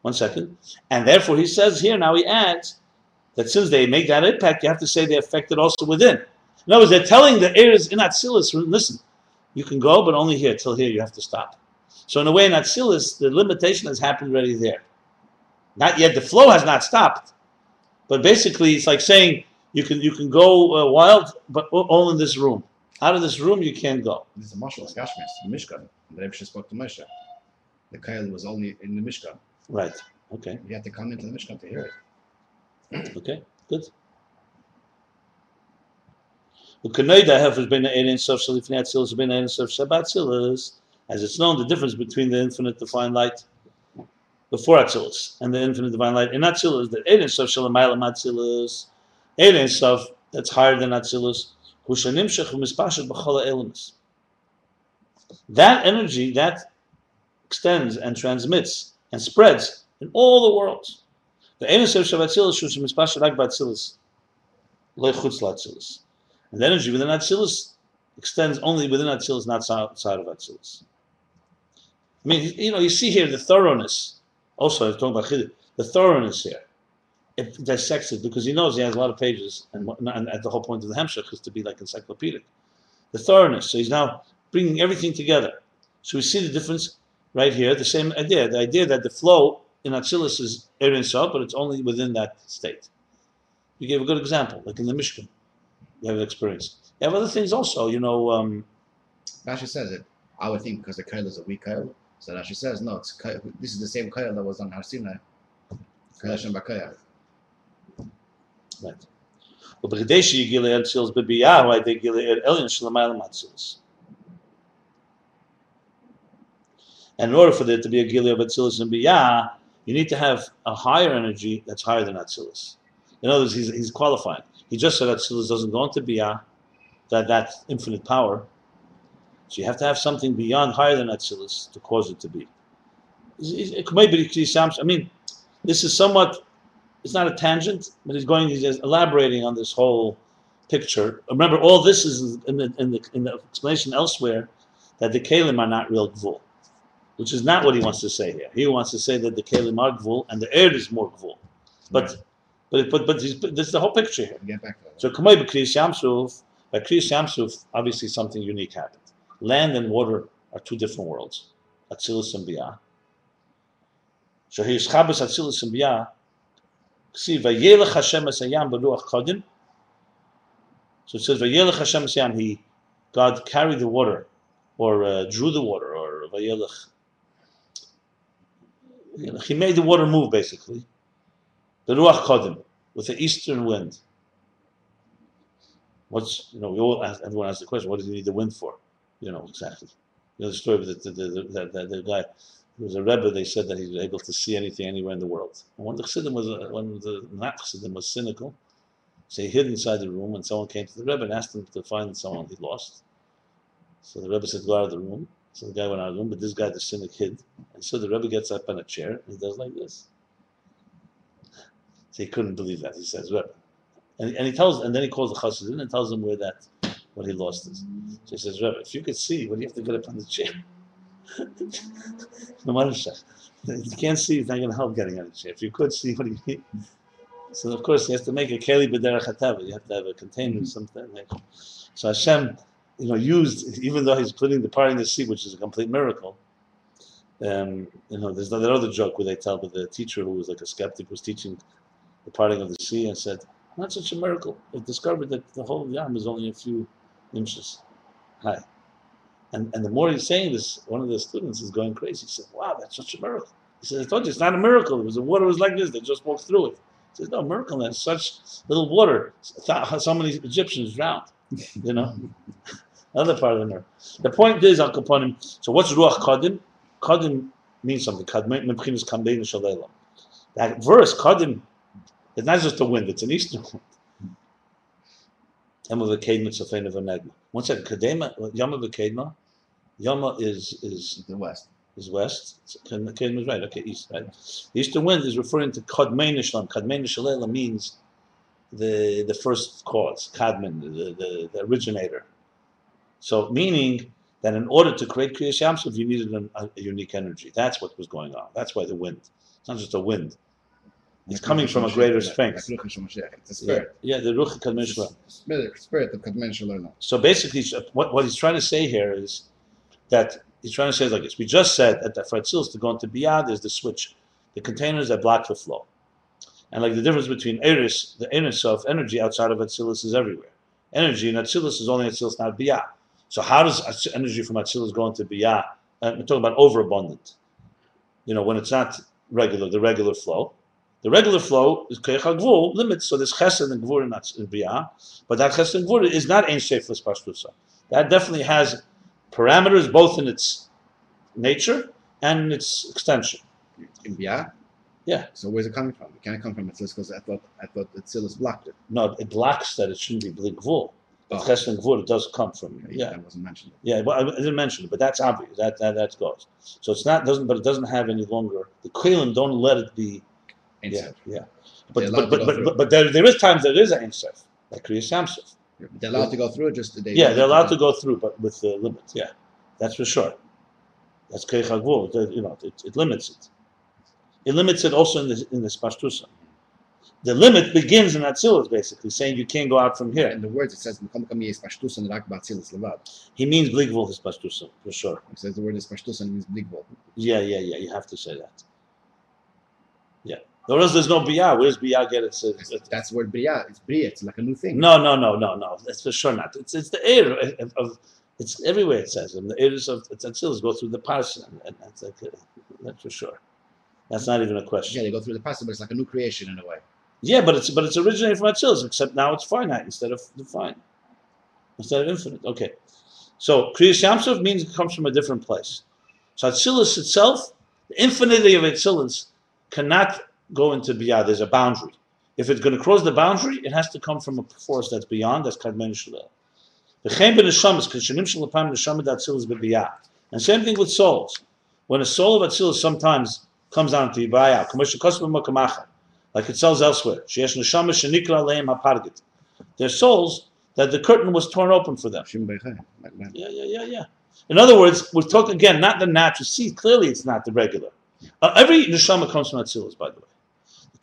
One second. And therefore, he says here, now he adds that since they make that impact, you have to say they affect it also within. In other words, they're telling the heirs in Atzilus, listen, you can go, but only here. Till here, you have to stop. So, in a way, in Atzilus, the limitation has happened already there. Not yet, the flow has not stopped. But basically, it's like saying you can you can go uh, wild, but all in this room. Out of this room, you can't go.
This is a marshal, it's Gashmis, the Mishkan. The Rebbe spoke to Moshe. The Kail was only in the Mishkan.
Right. Okay.
You had to come into the Mishkan to hear it.
Okay, good. Ukanoida hefers ben ein sof shalifnei atzilus ben ein sof shabbat atzilus. As it's known, the difference between the infinite divine light before Atzilus, and the infinite divine light in Atzilus, the Ein Sof Shalamayla Atzilus, Ein Sof that's higher than Atzilus, Hushanimshach Mispashat B'chola Elimus. That energy that extends and transmits and spreads in all the worlds. The Ein Sof Shalatzilus Shushim Mispashat Rak B'Atzilus, Lechutz. And the energy within Atzilus extends only within Atzilus, not outside of Atzilus. I mean, you know, you see here the thoroughness. Also, I was talking about the thoroughness here. It dissects it because he knows he has a lot of pages, and, and at the whole point of the Hemshech is to be like encyclopedic. The thoroughness. So he's now bringing everything together. So we see the difference right here. The same idea. The idea that the flow in Atzilus is Erin Sah, but it's only within that state. You gave a good example, like in the Mishkan. You have experience. You have other things also. You know. Um,
Rashi says it. I would think because the Kail is a weak Kail. So Rashi says, no, it's this is the same Kail that was on Har Sinai.
Well, b'chideshi b'biyahu elyon shlemayla matzilus. And in order for there to be a gilei of Atzilus and biyah, you need to have a higher energy that's higher than Atzilus. In other words, he's, he's qualifying. He just said Atzilus doesn't go into biyah, that that infinite power. So you have to have something beyond higher than Atzilus to cause it to be. It, it, it, I mean, this is somewhat it's not a tangent, but he's going, he's just elaborating on this whole picture. Remember, all this is in the, in the, in the explanation elsewhere that the Kalim are not real Gvul, which is not what he wants to say here. He wants to say that the Kalim are Gvul and the air is more Gvul. But, right. but, but, but, but this is the whole picture here.
Get back to that.
So, Kamei B'Kriyas Yamsuf, by Kriyas Yamsuf, obviously something unique happened. Land and water are two different worlds, Atzilus and Biyah. So here's Chabas Atzilus and Biyah, See, Vayelech Hashem Kodim. So it says, Vayelech Hashem Esayam, he, God carried the water, or uh, drew the water, or Vayelech. He made the water move, basically. The Ruach Kodim, with the eastern wind. What's, you know, we all ask, everyone asks the question, what does he need the wind for? You know, exactly. You know the story of the, the, the, the, the guy there was a Rebbe, they said that he was able to see anything anywhere in the world. And when the Chassidim was, uh, when the not Chassidim was cynical, so he hid inside the room and someone came to the Rebbe and asked him to find someone he lost. So the Rebbe said, go out of the room. So the guy went out of the room, but this guy, the cynic, hid. And so the Rebbe gets up on a chair and he does like this. So he couldn't believe that. He says, Rebbe. And, and he tells, and then he calls the Chassidim and tells them where that, what he lost is. So he says, Rebbe, if you could see, what do you have to get up on the chair? No matter you can't see, it's not going to help getting chair. If you could see what do you he so of course he has to make a keli b'derech. You have to have a container or something. So Hashem, you know, used even though he's putting the part in the sea, which is a complete miracle. Um, you know, there's that other joke where they tell that the teacher who was like a skeptic was teaching the parting of the sea and said, "Not such a miracle. They discovered that the whole yam is only a few inches high." And, and the more he's saying this, one of the students is going crazy. He said, Wow, that's such a miracle. He says, I told you, it's not a miracle. It was the water was like this. They just walked through it. He says, No, miracle. That's such little water. So many Egyptians drowned. You know? Another part of the miracle. The point is, Al Kaponim, so what's Ruach Kadim? Kadim means something. That verse, Kadim, it's not just the wind, it's an eastern wind. Tzofein of a. One second, Kadema, Yama v'kedma, Yama is is
the west.
Is west. Kedem is right. Okay, east. Right. The eastern wind is referring to Kadmein Shalom. Kadmein Shalom means the the first cause, Kadman, the, the, the originator. So meaning that in order to create Kriyas Yamsuf, you needed a, a, unique energy. That's what was going on. That's why the wind. It's not just a wind. It's coming from a greater strength. Yeah, yeah, the Ruch Kadmen Shalom.
Spirit of Kadmen Shalom.
So basically, what, what he's trying to say here is that he's trying to say like this. We just said that the Fratzils to go into Biyah, there's the switch, the containers that block the flow. And like the difference between Eris, the inner self energy outside of Atzilus is everywhere. Energy in Atzilus is only Atzilus, not Biyah. So how does energy from Atzilus go into Biyah? Uh, I'm talking about overabundant. You know, when it's not regular, the regular flow. The regular flow is Keich limits, so there's Chesed and Gvur in Biyah, but that Chesed and Gvur is not Ein Sheflis Pashtusa. That definitely has parameters both in its nature and its extension.
In Bia?
Yeah.
So where's it coming from? It can't come from Atzilus because I thought I thought Atzilus blocked it.
No, it blocks that it shouldn't be bli gvul. But
Oh.
chesed and gvul, it does come from.
Okay,
Yeah,
That wasn't mentioned.
yeah. Well, I didn't mention it, but that's obvious. That that that goes. So it's not doesn't, but it doesn't have any longer. The kelim don't let it be.
Ein
Yeah, yeah. But but but but, but, but there, there is times there is an Sef, like Kriyas Yamsuf.
They're allowed to go through it. Just they.
Yeah, they're allowed to go through, but with the limit. Yeah, that's for sure. That's. The- You know, it, it limits it. It limits it also in the in the Spashtusa. The limit begins in Atzilus, basically saying you can't go out from here.
In the words, it says "Mekom kam yes pashtus and rak ba'atzilus levad."
He means Bligvul his Spashtusa for sure.
It says the word is pashtus and means bligvol.
Yeah, yeah, yeah. You have to say that. Or there's no Biyah. Where's Biyah get it?
That's the word bria. It's bria. It's like a new thing.
No, no, no, no, no. That's for sure not. It's it's the air of, of it's everywhere. It says and the airs of Atzilus go through the parson, and, that's like uh, that's for sure. That's not even a question.
Yeah, they go through the past, but it's like a new creation in a way.
Yeah, but it's but it's originating from Atzilus, except now it's finite instead of defined, instead of infinite. Okay, so Kriyas Yamsuf means it comes from a different place. So Atzilus itself, the infinity of Atzilus, cannot go into beyond. There's a boundary. If it's going to cross the boundary, it has to come from a force that's beyond. That's Kadmen Shalel. V'chein b'neshamas, k'shanim shalapam neshama d'Atzilus b'biyah. And same thing with souls. When a soul of Atzilus sometimes comes down to Yibaya, k'moshe kosma makamacha, like it sells elsewhere. Sheyesh neshama shenikra aleim hapargit. They're souls that the curtain was torn open for them.
Shim beichai, like that.
Yeah, yeah, yeah, yeah. In other words, we're talking again, not the natural. See, clearly it's not the regular. Uh, every neshama comes from Atzilus, by the way.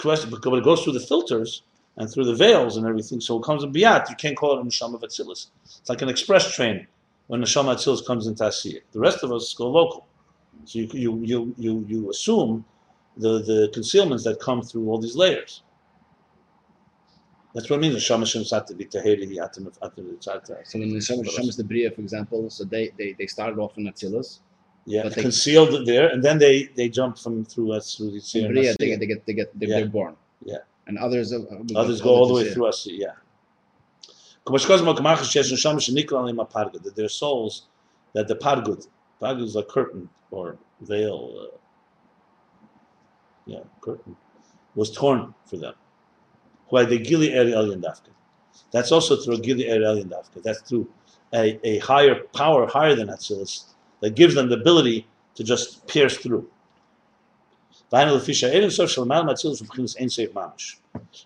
The question, but it goes through the filters and through the veils and everything, so it comes in biyat. You can't call it a neshama of. It's like an express train when neshama Atzilus comes into Asiyah. The rest of us go local. So you you you you, you assume the, the concealments that come through all these layers. That's what it means. Neshama shem sati v'taheri atim tzata.
So when the is the bria, for example, so they they, they started off in Atzilus.
Yeah,
But they-
concealed there, and then they they jump from through us through the
In
Tzir
bria, they get they get they get they're,
Yeah.
they're born.
Yeah.
And others uh,
Others go all the way through us. Yeah. That their souls, that the pargud, pargud is a curtain or veil, uh, yeah, curtain, was torn for them. Why the gili eri elyon dafka. That's also through gili eri elyon dafka. That's through a, a higher power, higher than Atzilus, that gives them the ability to just pierce through. And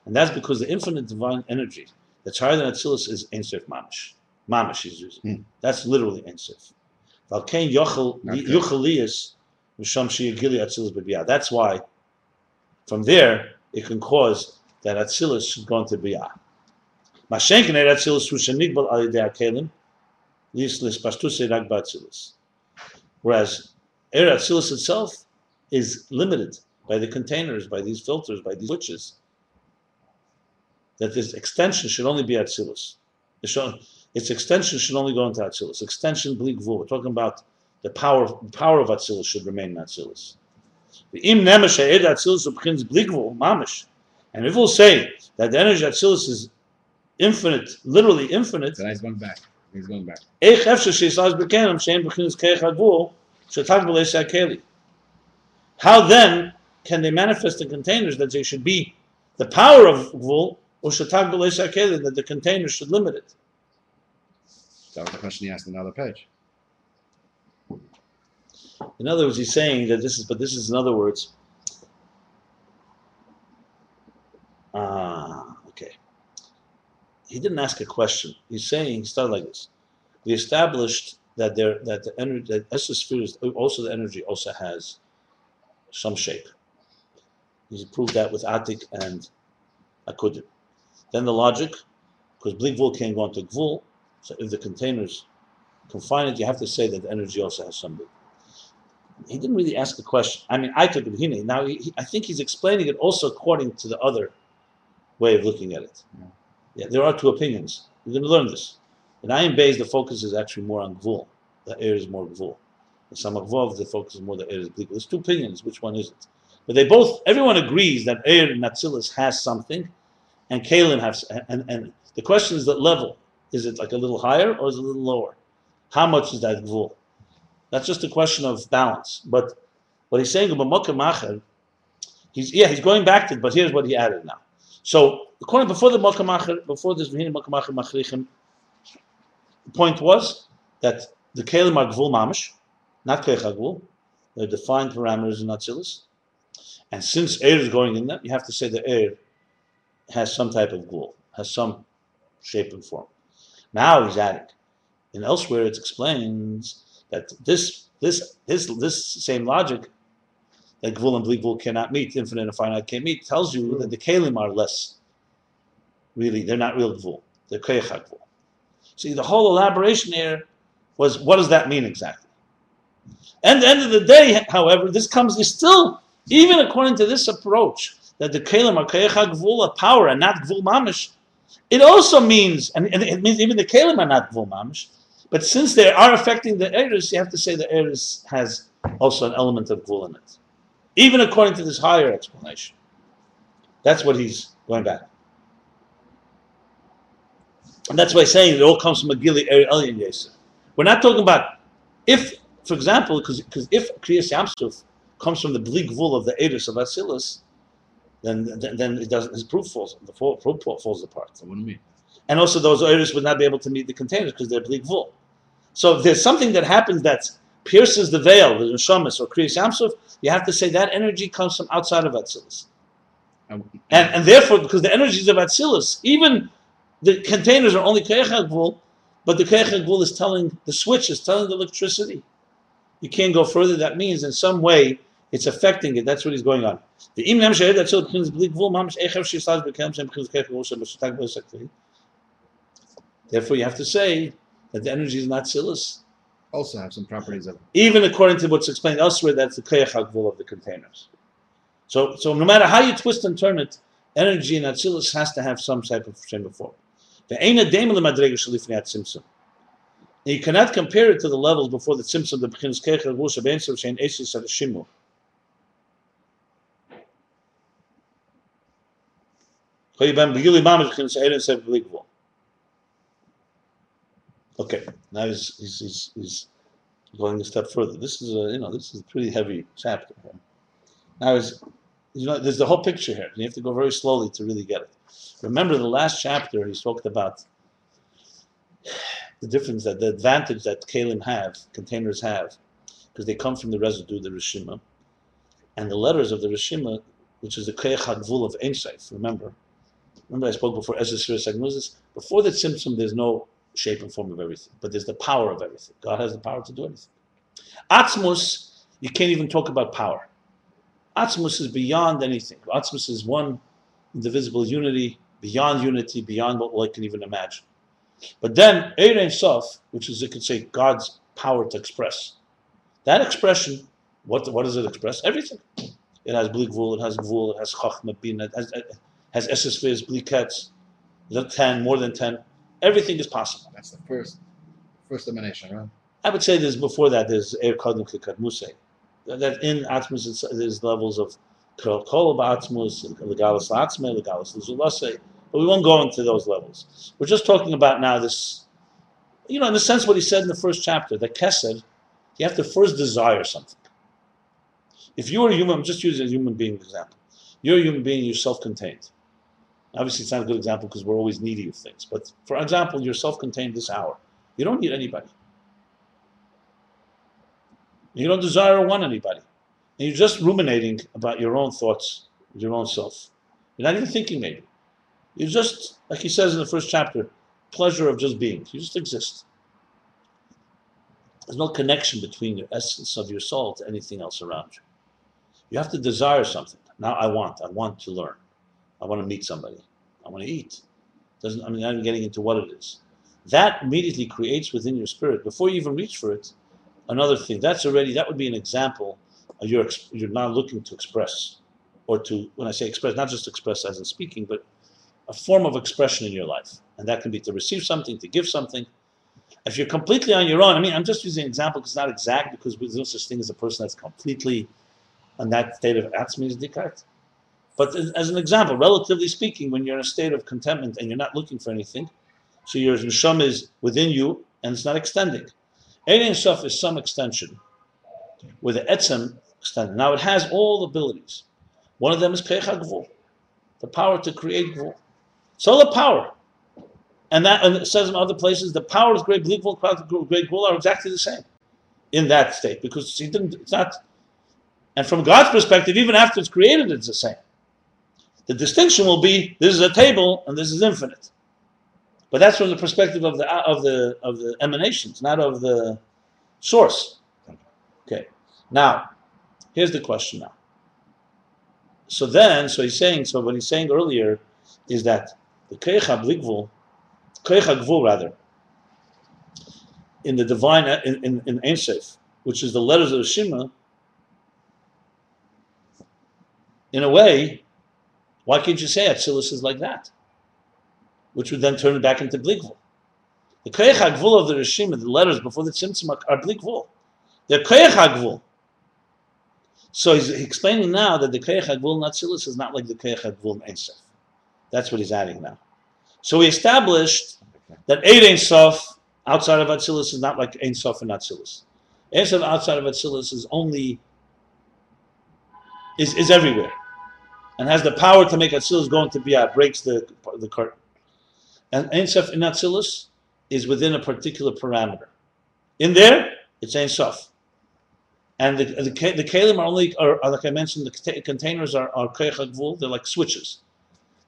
that's because the infinite divine energy that's higher than Atzilus is Ein Sof Mamish. Mamish he's using.
Hmm.
That's literally Yochel
Okay.
Yucheliyas Misham Atzilus B'Biyah. That's why from there it can cause that Atzilus should go into Biyah. Mashenkin Atzilus Hu Shenigbal Al Yidei HaKelim Yislis Pashtusei Rak Ba'Atzilus. Whereas Er Atzilus itself is limited by the containers, by these filters, by these switches that this extension should only be. It Its extension should only go into Atzilus. Extension bleak vul. We're talking about the power, power of Atzilus should remain in. The im nemesh ha'ed Atzilus ubchins bleak mamish. And if we'll say that the energy Atzilus is infinite, literally infinite,
he's going back. He's going back.
Eich efshe sheisaz bekenem shein keich shetag b'leisei keli. How then can they manifest in containers that they should be the power of gvul or shetag b'leisei keli that the containers should limit it?
That was the question he asked in another page.
In other words, he's saying that this is, but this is in other words. Ah. Uh, he didn't ask a question. He's saying he started like this. We established that there that the energy that Esosphere is also the energy also has some shape. He's proved that with Atik and Akudim. Then the logic, because Bli Gvul can't go into Gvul, so if the containers confine it, you have to say that the energy also has some he didn't really ask a question. I mean, I took it. Now, he, he- I think he's explaining it also according to the other way of looking at it.
Yeah.
Yeah, there are two opinions. You're going to learn this. In Ayin Beis, the focus is actually more on Gvul. The air is more Gvul. In Samach Vov, the focus is more the air is Blik. There's two opinions. Which one is it? But they both, everyone agrees that air and Natsilis has something, and Kalim has, and, and the question is the level. Is it like a little higher or is it a little lower? How much is that Gvul? That's just a question of balance. But What he's saying he's yeah, he's going back to it, but here's what he added now. So according before the Mokamacher, before this Vihini Mokum Acher Machrichim, the point was that the Kalim are Gvul Mamish, not Keichagvul. They're defined parameters in Atzilus. And since air is going in them, you have to say the air has some type of gvul, has some shape and form. Now he's adding. And elsewhere it explains that this this this this same logic that gvul and bli gvul cannot meet, infinite and finite can't meet, tells you that the kalim are less. Really, they're not real gvul. They're keichak gvul. See, the whole elaboration here was what does that mean exactly? And the end of the day, however, this comes is still even according to this approach that the kalim are keichak gvul, a power, and not gvul mamish. It also means, and, and it means even the kalim are not gvul mamish. But since they are affecting the eris, you have to say the eris has also an element of gvul in it. Even according to this higher explanation. That's what he's going back. And that's why he's saying it all comes from a Gili Elyon Yesa. We're not talking about if, for example, because if Kriyas Yamsuf comes from the bli gvul of the Eris of Atzilus, then, then then it doesn't. His proof falls. The proof falls apart.
What do you mean?
And also, those Eris would not be able to meet the containers because they're bli gvul. So if there's something that happens that pierces the veil, the neshamis or kriyas yamsuf, you have to say that energy comes from outside of Atzilus.
And,
And, and therefore, because the energies of Atzilus, even the containers are only Gvul, but the Gvul is telling, the switch is telling the electricity. You can't go further. That means in some way it's affecting it. That's what is going on. The Im Nem Shehed Atzilus B'chinas B'li Gvul Mamish Echev Shisaz B'kem Shem B'chinas Keichak Gvul Shem Therefore, you have to say that the energy is not Atzilus.
Also have some properties of
Even according to what's explained elsewhere, that's the Gvul of the containers. So, so no matter how you twist and turn it, energy in Atzilus has to have some type of at Tzimtzum. You cannot compare it to the levels before the Tzimtzum, the Bechinas Keichak Gvul Shabein Sir Shein Esis at Shimu. Koyibam Begili Mamish Sev B'li Gvul. Okay, now he's, he's, he's, he's going a step further. This is a, you know, this is a pretty heavy chapter. Here. Now is, you know, there's the whole picture here. You have to go very slowly to really get it. Remember the last chapter, he talked about the difference that the advantage that kalim have, containers have, because they come from the residue, the rishima, and the letters of the rishima, which is the hadvul of Ein Remember, remember I spoke before Ezra Agnoses. Before the Tzimtzum, there's no shape and form of everything, but there's the power of everything. God has the power to do anything. Atzmus, you can't even talk about power. Atzmus is beyond anything. Atzmus is one indivisible unity, beyond unity, beyond what one can even imagine. But then Ein Sof, which is you could say God's power to express. That expression, what what does it express? Everything. It has bli gvul, it has gvul, it has chachma bin, it has, it has esesviz, blikets, the ten, more than ten. Everything is possible.
that's the first first emanation, right?
I would say there's before that there's Er Kadum Kikat Musay. That in Atzmus there's levels of Kol Atzmus, Legalis Atzme, Legalis Lizulase, but we won't go into those levels. We're just talking about now this, you know, in the sense what he said in the first chapter, that Kesed, you have to first desire something. If you are a human, I'm just using a human being example. You're a human being, you're self-contained. Obviously, it's not a good example because we're always needy of things. But for example, you're self-contained this hour. You don't need anybody. You don't desire or want anybody. And you're just ruminating about your own thoughts, your own self. You're not even thinking, maybe. You're just, like he says in the first chapter, pleasure of just being. You just exist. There's no connection between your essence of your soul to anything else around you. You have to desire something. Now I want. I want to learn. I want to meet somebody. I want to eat. Doesn't I mean I'm getting into what it is. That immediately creates within your spirit, before you even reach for it, another thing. That's already that would be an example of your you're not looking to express, or to when I say express, not just express as in speaking, but a form of expression in your life, and that can be to receive something, to give something. If you're completely on your own, I mean, I'm just using an example because it's not exact because there's no such thing as a person that's completely in that state of atzmi Descartes. But as an example, relatively speaking, when you're in a state of contentment and you're not looking for anything, so your neshama is within you and it's not extending. Ein Sof is some extension, where the etzem extended. Now it has all the abilities. One of them is Keich HaGvul, the power to create Gvul. It's all the power. And that and it says in other places the powers of great Gvul, great Gvul are exactly the same in that state because it's not. And from God's perspective, even after it's created, it's the same. The distinction will be this is a table and this is infinite. But that's from the perspective of the of the of the emanations, not of the source. Okay. Now, here's the question now. So then, so he's saying, so what he's saying earlier is that the Kecha Blikvul, Gvul rather, in the divine, in, in, in Ein which is the letters of the Shema, in a way, why can't you say Atzilus is like that? Which would then turn it back into Blikvul. The Keich HaGvul of the Rishim, the letters before the Tzimtzum are Blikvul. They're Keich HaGvul. So he's explaining now that the Keich HaGvul Natsilis is not like the Keich HaGvul Sof. That's what he's adding now. So we established that Ein Sof outside of Atzilus is not like Ein Sof and Atzilus. Ein Sof outside of Atzilus is only is, is everywhere and has the power to make Atzilus go into Biyah, breaks the the curtain. And Ein Sof in Atzilus is within a particular parameter. In there, it's Ein Sof. And the, the, the kalim are only, are, are, like I mentioned, the containers are, are Gvul, they're like switches.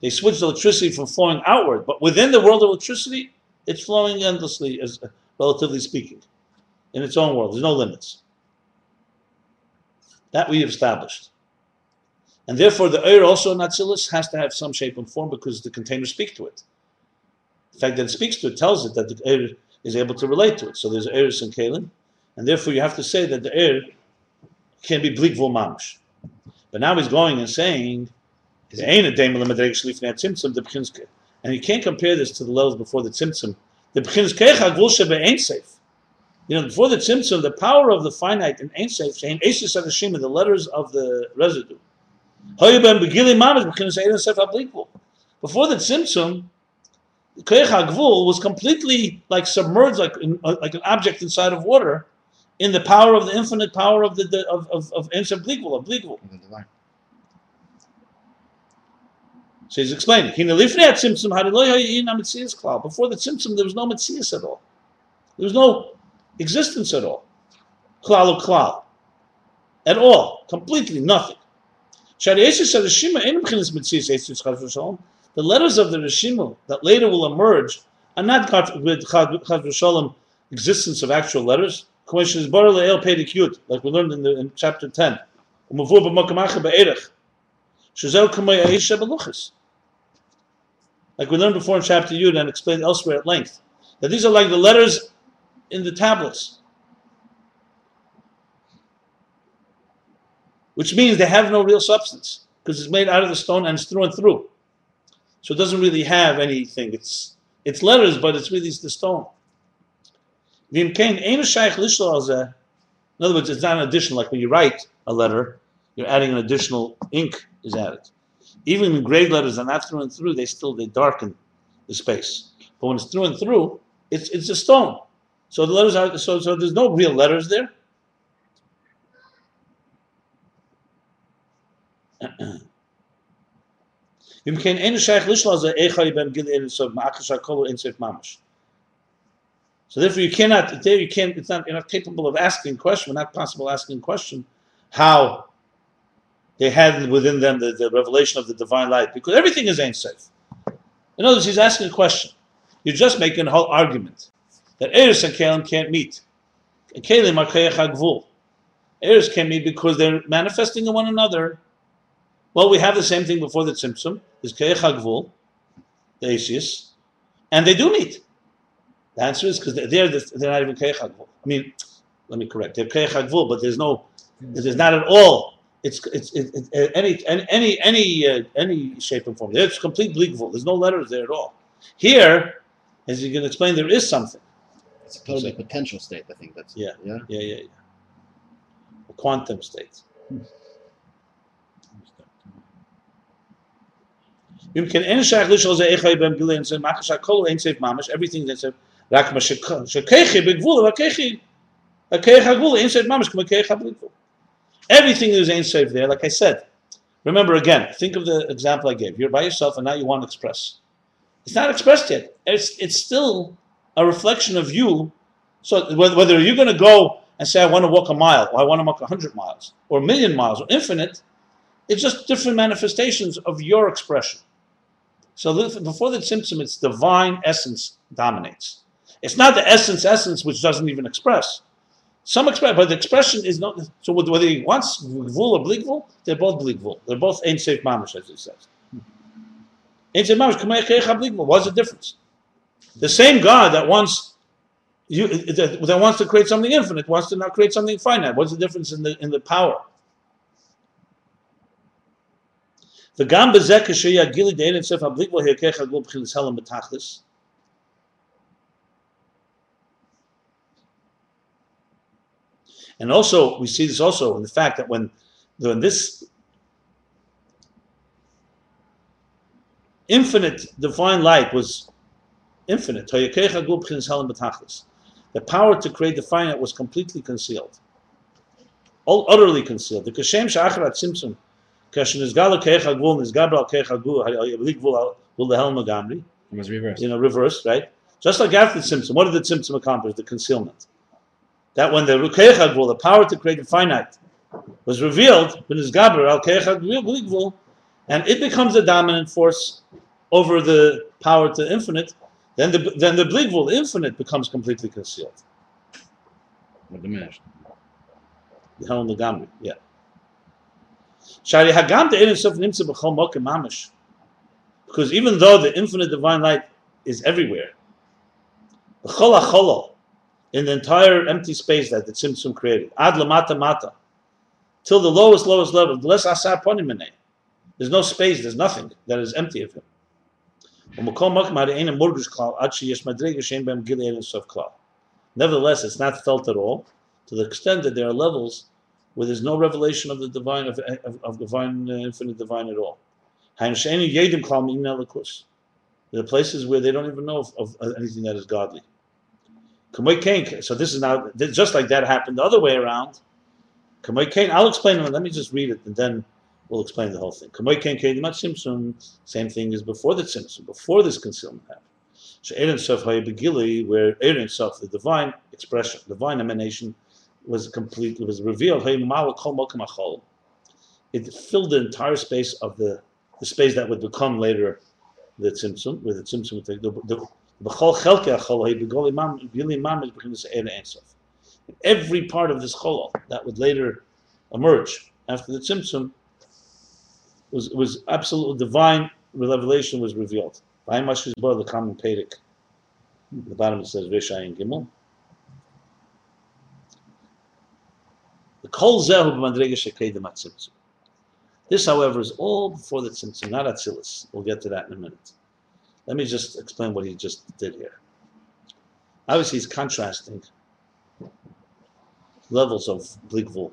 They switch the electricity from flowing outward, but within the world of electricity, it's flowing endlessly, as uh, relatively speaking, in its own world. There's no limits. That we have established. And therefore, the Eir also in Atzilus has to have some shape and form because the containers speak to it. The fact that it speaks to it tells it that the Eir is able to relate to it. So there's Eiris and Kalim, and therefore you have to say that the Eir can be bleak mamish. But now he's going and saying, and you can't compare this to the levels before the tzimtzum. The safe. You know, before the tzimtzum, the power of the finite and saying the letters of the residue. Before the tzimtzum, Keich HaGvul was completely like submerged, like in, uh, like an object inside of water, in the power of the infinite power of the, the of of of Ein Sof Bligvul, of Bligvul. So he's explaining. Before the Tzimtzum, there was no Metzias at all. There was no existence at all. Klal klal. At all. Completely nothing. The letters of the Rishima that later will emerge are not with Chaz existence of actual letters. Like we learned in, the, in chapter 10. Like we learned before in chapter Yud and explained elsewhere at length. That these are like the letters in the tablets. Which means they have no real substance. Because it's made out of the stone and it's through and through. So it doesn't really have anything. It's it's letters, but it's really the stone. In other words, it's not an addition like when you write a letter, you're adding an additional ink is added. Even engraved letters are not through and through, they still they darken the space. But when it's through and through, it's it's a stone. So the letters are so so there's no real letters there. So therefore, you cannot there you can't. It's not you're not capable of asking question. Not possible asking question how they had within them the, the revelation of the divine light because everything is safe. In other words, he's asking a question. You're just making a whole argument that Eris and Kalim can't meet. Kalim are Kayach Eris can meet because they're manifesting in one another. Well, we have the same thing before the Tzimtzum. There's Kayach the Asius, and they do meet. The answer is because they're, they're not even Kayach I mean, let me correct. They're Kayach but there's no, there's not at all it's it's, it's any any any uh, any shape and form. It's complete bleakful. There's no letters there at all. Here, as you can explain, there is something.
It's a totally potential state. I think that's
yeah yeah yeah yeah, yeah. a quantum state. Yom Kin En Shaykh Lishol Ze Echai Ben Bilin Ze Machasha Kol Ein Sof Mamash. Everything that's a Rak Ma Shekechi Begvul Rakechi Rakechi Hagvul Ein Sof Mamash Kma Kechi Hablikvul. Everything is Ein Sof there. Like I said, remember again. Think of the example I gave. You're by yourself and now you want to express. It's not expressed yet. It's it's still a reflection of you. So whether you're going to go and say I want to walk a mile, or I want to walk a hundred miles, or a million miles, or infinite, it's just different manifestations of your expression. So before the Tzimtzum, it's divine essence dominates. It's not the essence essence which doesn't even express. Some express, but the expression is not. So whether he wants gvul or bligvul, they're both bligvul. They're both Ein Sof mamish, as he says. Ain't safe mamish. What's the difference? The same God that wants you that, that wants to create something infinite wants to now create something finite. What's the difference in the in the power? The gam bezek dein ablik agul b'chilis betachlis. And also, we see this also in the fact that when, when this infinite divine light was infinite, the power to create the finite was completely concealed, all utterly concealed. The Kashem Sha'acharat Tzimtzum kashem nizgal keich hagul nizgal b'al keich hagul hayablik v'ul the helm gamri,
It was reversed.
you know, reversed, right? Just like after the Tzimtzum, what did the Tzimtzum accomplish? The concealment. That when the Rukeich the power to create the finite, was revealed, when it's Gaber, Al Keich Hagvul, and it becomes the dominant force over the power to infinite, then the then the Bligvul, infinite, becomes completely concealed.
Or diminished.
The Lagamri, yeah. The Sof Nimtza B'chol Mokim Mamish. Because even though the infinite divine light is everywhere, in the entire empty space that the Tzimtzum created, ad lamata mata, till the lowest, lowest level, there's no space, there's nothing that is empty of him. Nevertheless, it's not felt at all. To the extent that there are levels where there's no revelation of the divine, of, of, of divine, uh, infinite divine at all. There are places where they don't even know of, of anything that is godly. So this is now, just like that happened the other way around. I'll explain it, let me just read it and then we'll explain the whole thing. Same thing as before the Tzimtzum, before this concealment happened. Where Erin Sof, the divine expression, divine emanation, was complete, was revealed. It filled the entire space of the, the space that would become later the Tzimtzum, where the Tzimtzum would take the the. Every part of this Cholol that would later emerge after the Tzimtzum was was absolute divine revelation was revealed. The common Pedic. The bottom it says Vishai and Gimel. The Kol Zehu b'madrega shekedim atzimtzum. This, however, is all before the tzimtzum, not Atzilus. We'll get to that in a minute. Let me just explain what he just did here. Obviously, he's contrasting levels of Bligvul.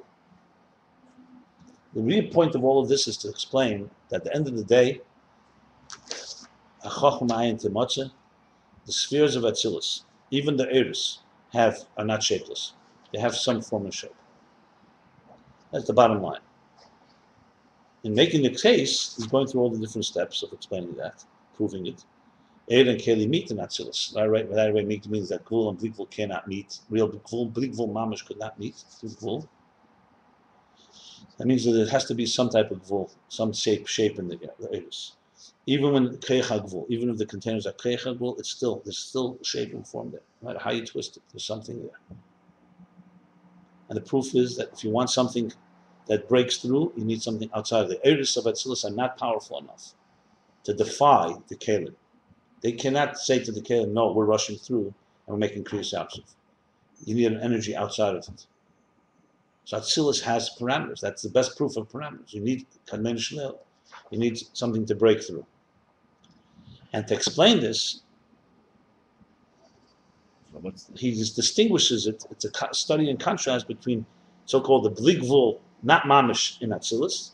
The real point of all of this is to explain that at the end of the day, the spheres of Atzilus, even the Eris, have are not shapeless. They have some form of shape. That's the bottom line. In making the case, he's going through all the different steps of explaining that, proving it. Eir and Keli meet in Atzilus. That right, that make means that Gvul and Blikvul cannot meet. Real Blikvul, Blikvul Mamish could not meet Gvul. That means that there has to be some type of Gvul, some shape, shape in the, uh, the Eris. Even when Kreich HaGvul, even if the containers are Kreich HaGvul, it's still, there's still shape and form there. No matter how you twist it, there's something there. And the proof is that if you want something that breaks through, you need something outside. Of the Eris of Atzilus are not powerful enough to defy the Kalim. They cannot say to the Kalim, no, we're rushing through and we're making Kriyas Yamsuf. You need an energy outside of it. So Atzilus has parameters. That's the best proof of parameters. You need Shlil. You need something to break through. And to explain this, he distinguishes it. It's a study in contrast between so-called the Bligvul, not Mamish in Atzilus,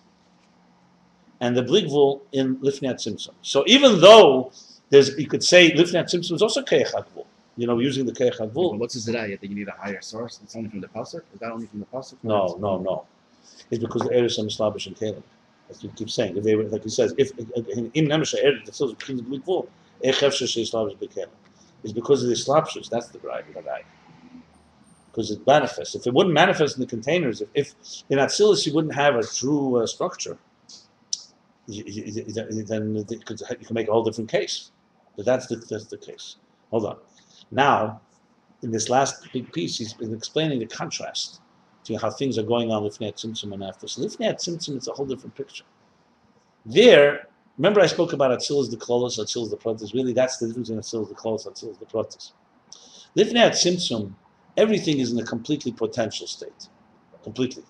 and the Bligvul in Lifnei Tzimtzum. So even though there's, you could say Lifnei Tzimtzum is also Keich HaGvul, you know, using the Keich
well,
HaGvul.
what's the zirayah that you need a higher source? It's only from the pasuk. Is that only from the pasuk?
No, no, no. It's because the Eretz is Slavish and Caleb. As you keep saying, if they were, like he says, if in Nemesha Eretz, the Tzil's B'chinas B'likvul, Echef Sheshe Slavish B'Kaleb. It's because of the slapshus. That's the right. Because it manifests. If it wouldn't manifest in the containers, if, if in Atzilus you wouldn't have a true uh, structure, you, you, then you can make a whole different case. But that's the, that's the case. Hold on. Now, in this last big piece, he's been explaining the contrast to how things are going on with Tzimtzum and after. So Lifnei Tzimtzum, it's a whole different picture. There, remember I spoke about Atzilus the Klolos, Atzilus the Protis. Really, that's the difference between Atzilus the Klolos, Atzilus the Protis. Lifnei Tzimtzum, everything is in a completely potential state. Completely.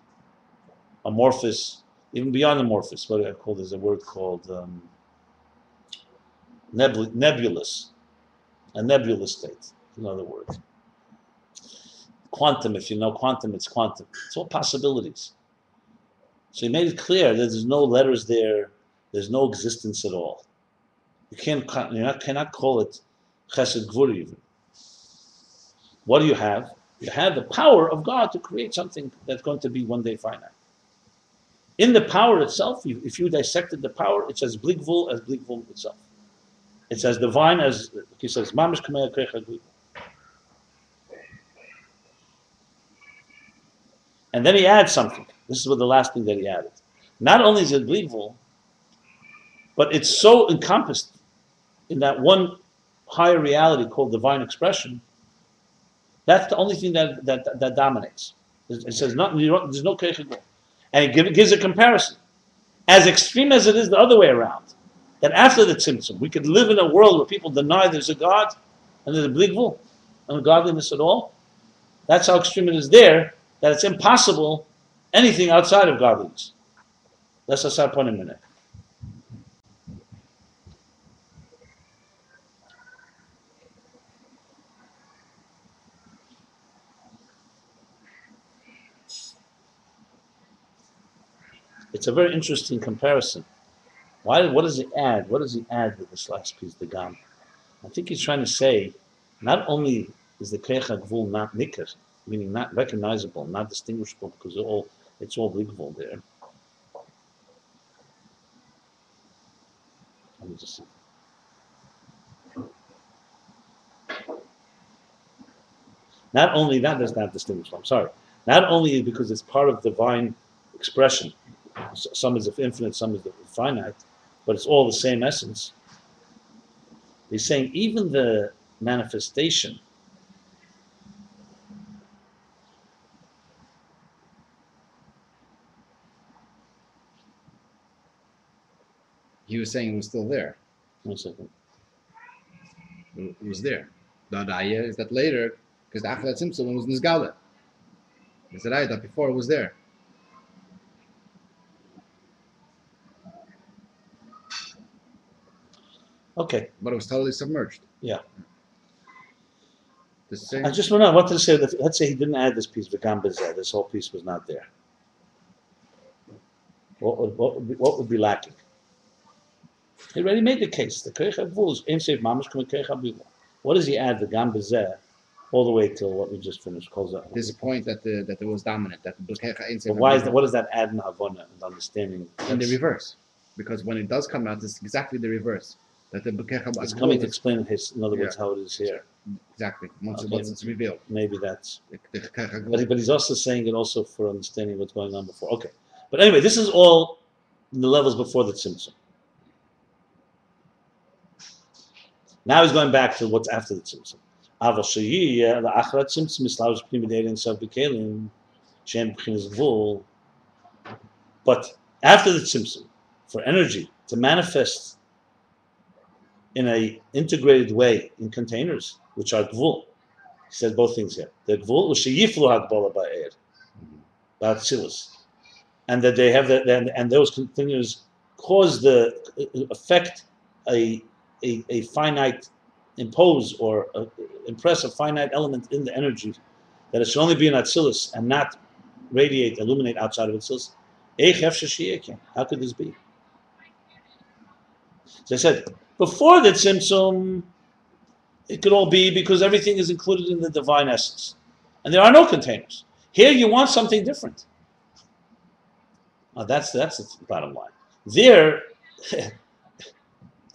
Amorphous, even beyond amorphous. What I call there's a word called um, nebul- nebulous. A nebulous state, in other words quantum, if you know quantum, it's quantum. It's all possibilities. So he made it clear that there's no letters there, there's no existence at all. You can't you cannot call it chesed gvur even. What do you have? You have the power of God to create something that's going to be one day finite. In the power itself, if you dissected the power, it's as bligvul as bligvul itself. It's as divine as he says, mamish And then he adds something. This is what the last thing that he added. Not only is it believable, but it's so encompassed in that one higher reality called divine expression. That's the only thing that, that, that dominates. It says not, there's no keichagul. And it gives a comparison. As extreme as it is the other way around, that after the tzimtzum, we could live in a world where people deny there's a God and there's a bligvul and godliness at all. That's how extreme it is there that it's impossible anything outside of godliness. Putting a It's a very interesting comparison. Why? What does he add? What does he add to this last piece, the gam? I think he's trying to say, not only is the kecha gvul not nikr, meaning not recognizable, not distinguishable, because it's all it's all believable there. Let me just see. Not only that does not distinguish. I'm sorry. Not only because it's part of divine expression, some is of infinite, some is of finite, but it's all the same essence. He's saying even the manifestation
he was saying it was still there.
One second.
It was there. The idea is that later, because the that Tzimtzum was Nizgala. It's the that before it was there.
Okay.
But it was totally submerged.
Yeah.
The same.
I just want to, what to say that, let's say he didn't add this piece, Vigambazeh, this whole piece was not there. What would, what would, be, what would be lacking? He already made the case. The Keich HaGvul is Ein Sof Mamash K'mei Keich HaBila. What does he add, the Gam Bezeh, all the way till what we just finished, calls that?
There's a point that the, that it was dominant, that the Keich Ein
But why is that, what does that add in Havana and understanding?
In the reverse. Because when it does come out, it's exactly the reverse that the
It's coming to explain in, his, in other words yeah. how it is here.
Exactly. Once,
okay.
once it's revealed.
Maybe that's. But, but he's also saying it also for understanding what's going on before. Okay. But anyway, this is all the levels before the Tzimtzum. Now he's going back to what's after the Tzimtzum. Aval Shiyya, the Achra Tzimtzum, Islav's Primidated and Sabikalim, Shem B'chinas But after the Tzimtzum, for energy to manifest in a integrated way in containers, which are gvul, he said both things here. The gvul was sheyiflu hadbola ba'er, ba'atzilus, and that they have that, and, and those containers cause the affect a a, a finite impose or uh, impress a finite element in the energy that it should only be in Atzilus and not radiate, illuminate outside of Atzilus. How could this be? So I said, before the Tzimtzum, it could all be because everything is included in the divine essence. And there are no containers. Here you want something different. Uh, that's that's the bottom line. There, the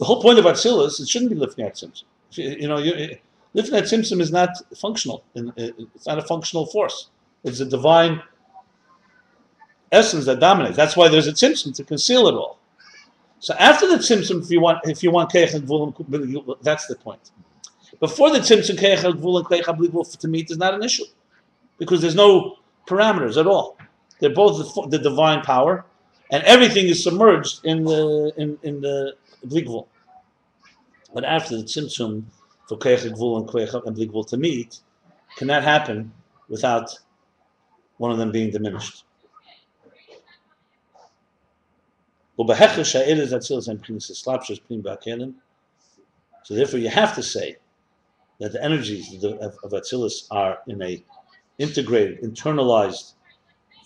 whole point of Atzilus, it shouldn't be lifting at Tzimtzum. You know, you, lifting at Tzimtzum is not functional. It's not a functional force. It's a divine essence that dominates. That's why there's a Tzimtzum to conceal it all. So after the Tzimtzum, if you want, if you want Keich and Gvul, that's the point. Before the Tzimtzum, Keich and Gvul and Keich to meet is not an issue because there's no parameters at all. They're both the, the divine power, and everything is submerged in the in, in the Bli Gvul. But after the Tzimtzum, for Keich and Gvul and Keich and Bli Gvul to meet, can that happen without one of them being diminished? So therefore, you have to say that the energies of, of Atzilus are in a integrated, internalized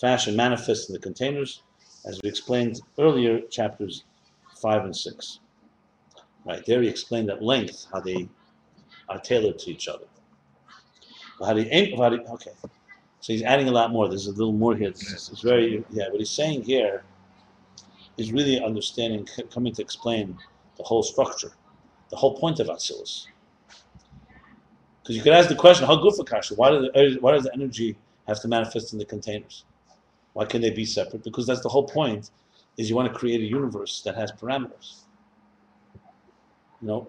fashion manifest in the containers, as we explained earlier, chapters five and six. Right there, he explained at length how they are tailored to each other. Okay, so he's adding a lot more. There's a little more here. It's, it's very yeah. What he's saying here is really understanding, coming to explain the whole structure, the whole point of Atzilus. Because you could ask the question, how good for Kasha? Why, do the, er, why does the energy have to manifest in the containers? Why can they be separate? Because that's the whole point, is you want to create a universe that has parameters. You know,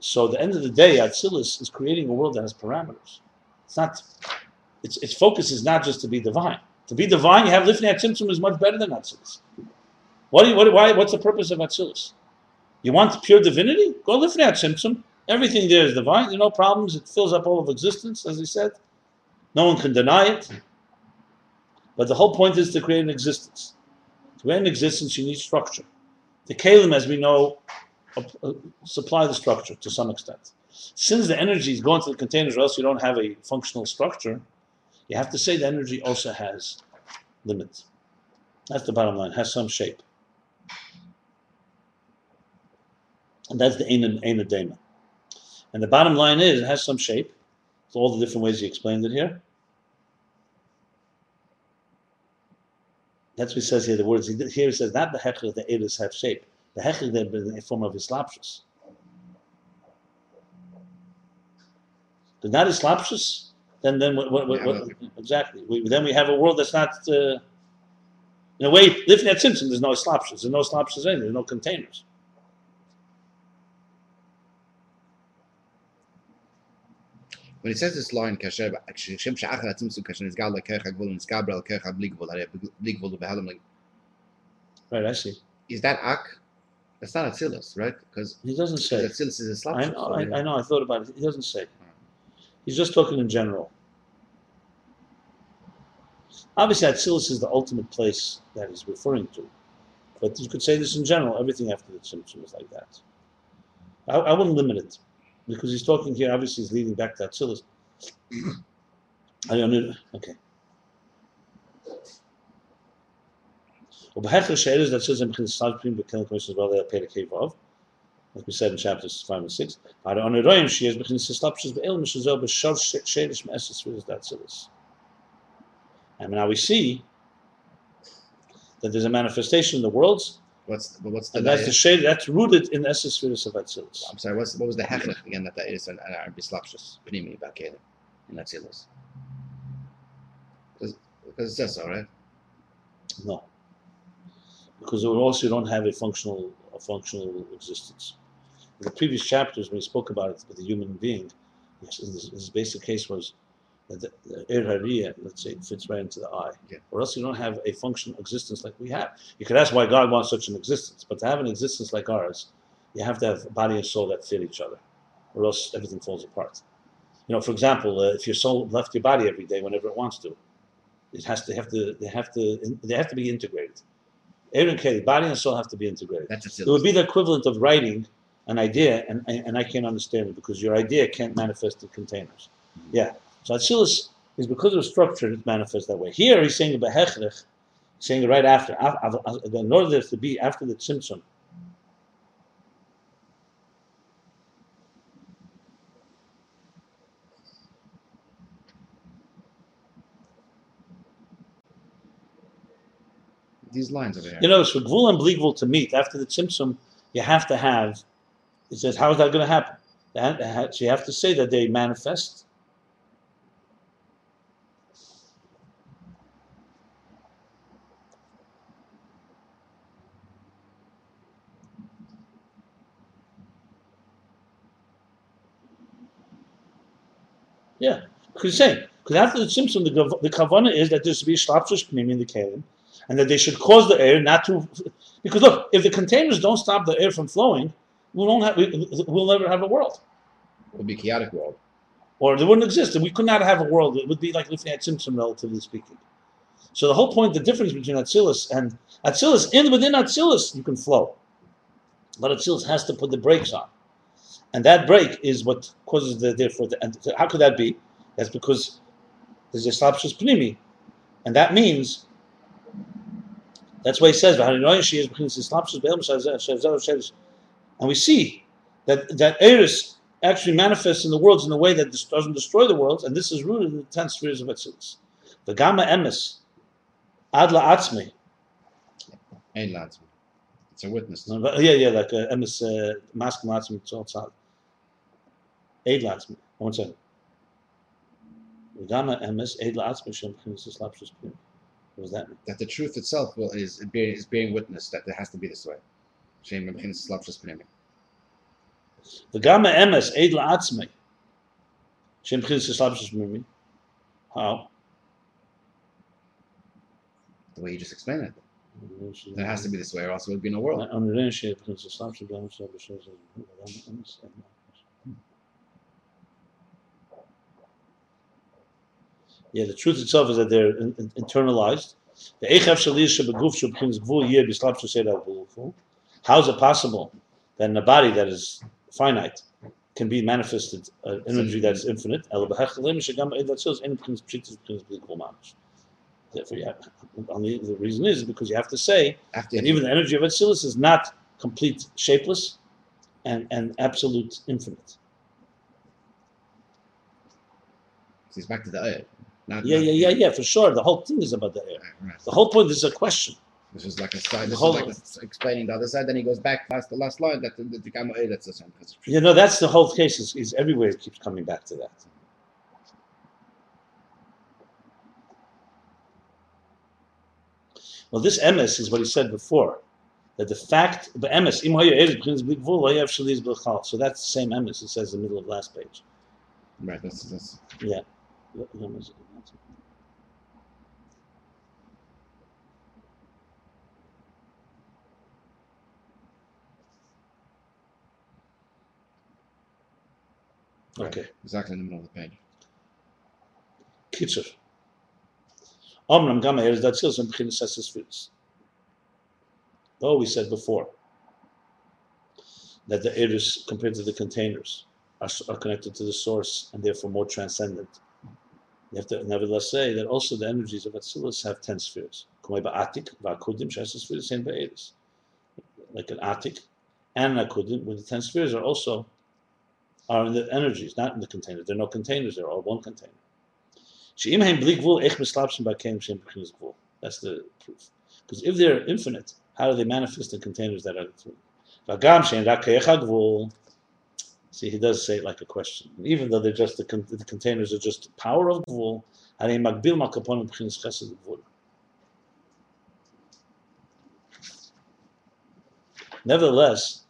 so at the end of the day, Atzilus is creating a world that has parameters. It's not, its, its focus is not just to be divine. To be divine, you have Lifnei Tzimtzum is much better than Atzilus. What what, why, what's the purpose of Atzilus? You want pure divinity? Go Lifnei Tzimtzum. Everything there is divine. There are no problems. It fills up all of existence, as he said. No one can deny it. But the whole point is to create an existence. To create an existence, you need structure. The Kalim, as we know, uh, supply the structure to some extent. Since the energy is going to the containers, or else you don't have a functional structure, you have to say the energy also has limits. That's the bottom line, has some shape. And that's the Ein Dema. And the bottom line is, it has some shape. It's all the different ways he explained it here. That's what he says here, the words. Here he says, not the hechel, the edus have shape. The hechel, the form of islapshus. But not islapshus, then, then what, what, what, what exactly? We, then we have a world that's not, uh, in a way, Lifnei Tzimtzum, there's no islapshus. There's no islapshus in there's no containers.
When it says this line kasher shem atzimsu kasher nizgal lekecha gvul nizgabra lekecha bli gvul hare bli gvul behalam
right I see
is that ak that's not Atzilus, right? Because
he doesn't say.
Atzilus is a slap.
I know, I, I, know. I thought about it. He doesn't say. He's just talking in general. Obviously, Atzilus is the ultimate place that he's referring to. But you could say this in general. Everything after the Tzimtzum is like that. I, I wouldn't limit it because he's talking here, obviously, he's leading back to Atzilus. I don't know. Okay. Like we said in chapters 5 and 6. And now we see that there's a manifestation in the worlds
What's what's the
and that's the shade that's rooted in the essence of Atzilus.
I'm sorry. What's, what was the hechlech again that that is an Arabic slapshus pnimi back in Atzilus? Because it says so, right?
No, because also don't have a functional a functional existence. In the previous chapters, when we spoke about it with the human being, his, his basic case was the, the let's say, it fits right into the eye.
Yeah.
Or else you don't have a functional existence like we have. You could ask why God wants such an existence, but to have an existence like ours, you have to have body and soul that fit each other, or else everything falls apart. You know, for example, uh, if your soul left your body every day whenever it wants to, it has to have to they have to they have to be integrated. Aaron Kelly, body and soul have to be integrated.
That's
it would be the equivalent of writing an idea, and, and I can't understand it because your idea can't manifest in containers. Yeah, so Atzilus is because of structure, it manifests that way. Here he's saying Behechrech, saying it right after. In order to be after the Tzimtzum,
these lines over here.
You know, it's for Gvul and Bli Gvul to meet after the Tzimtzum, you have to have, it says, how is that going to happen? So you have to say that they manifest. Yeah, because saying, because after the Tzimtzum, the, the Kavana is that there's to be Shlapshush Pnimi in the Kalim, and that they should cause the air not to because look if the containers don't stop the air from flowing we won't have we, we'll never have a world.
It would be chaotic world.
or there wouldn't exist and we could not have a world. It would be like Lifnei Tzimtzum relatively speaking. So the whole point the difference between Atzilus and Atzilus in within Atzilus you can flow. But Atzilus has to put the brakes on and that break is what causes the therefore the, and how could that be? That's because there's a slapshus pnimi. And that means that's why he says, and we see that that Eris actually manifests in the worlds in a way that doesn't destroy the worlds, and this is rooted in the ten spheres of Atzilus. The Gamma Emes, Adla Atzmi,
Ein lads. It's a witness.
No, but- yeah, yeah, like uh, Emes, uh, masculine Atzmi, it's all tzad. Eid Atzmi, one second. The Gamma Emes, Eid Atzmi, Shem b'chinas islapshus be'el. What does that mean?
That the truth itself will, is, being, is being witnessed that it has to be this way. Shem b'chinas slapshus pnimi.
The Gamma Emes, Eid Atzmi, Shem b'chinas islapshus be'el. How?
The way you just explained it. That has to be this way, or else there would be no world.
Yeah, the truth itself is that they're in, in, internalized. How is it possible that in a body that is finite can be manifested an uh, energy that is infinite? Therefore, you have, only the reason is because you have to say
After
and even the energy of Atzilus is not complete, shapeless, and, and absolute infinite.
So it's back to the air. Not,
Yeah,
not-
yeah, yeah, yeah, for sure. The whole thing is about the air.
Right, right.
The whole point is a question.
This is like a side. This
Hold
is like a, explaining the other side. Then he goes back past the last line. That the, the, the gamma A, that's the same.
You know, that's the whole case. Is, is everywhere it keeps coming back to that. Well, this emes is what he said before. That the fact, the emes. So that's the same emes. It says in the middle of the last page.
right. That's that's
Yeah. Okay.
exactly in the middle of the page.
Kitzer. Eser Sefiros. Though we said before that the Eres, compared to the containers, are, are connected to the source and therefore more transcendent. You have to nevertheless say that also the energies of Atzilus have ten spheres. Like an atik and an akudim, where the ten spheres are also are in the energies, not in the containers. There are no containers, they're all one container. She'im hain bli gvul, eich mislapshim ba'keim she'im b'chinas gvul. That's the proof. Because if they're infinite, how do they manifest in containers that are infinite? Vagam she'in rakeyecha gvul. See, he does say it like a question. Even though they're just, the, con- the containers are just the power of gvul, hain magbil ma'kapon b'chinas chesed gvul. Nevertheless,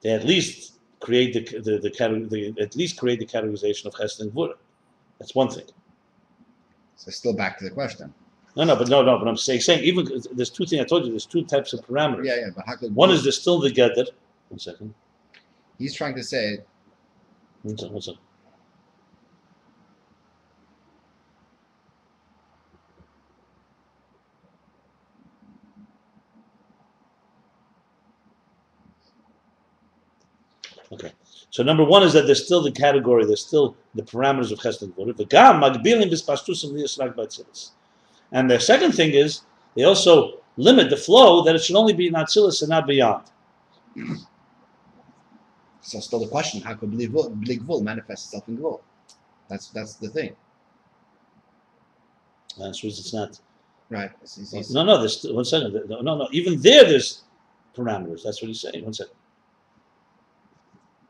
they at least create the, the, the, the, at least create the categorization of chesed and gvura. That's one thing.
So still back to the question.
No, no, but no, no. But I'm saying, saying even uh, there's two things I told you. There's two types of parameters.
Yeah, yeah. But how could
One is there's still the gather. One second.
he's trying to say
One second. One second. Okay. So number one is that there's still the category, there's still the parameters of chesed and gvura. V'gam magbilim b'spashtusim liyasrak b'atzilis. And the second thing is they also limit the flow that it should only be in Atzilus and not beyond.
so. Still the question: How could Bli Gvul manifest itself in Gvul? That's that's the thing.
The answer is it's not.
Right. It's- it's-
No, no, there's one second. No, no, no. Even there, there's parameters. That's what he's saying. One second.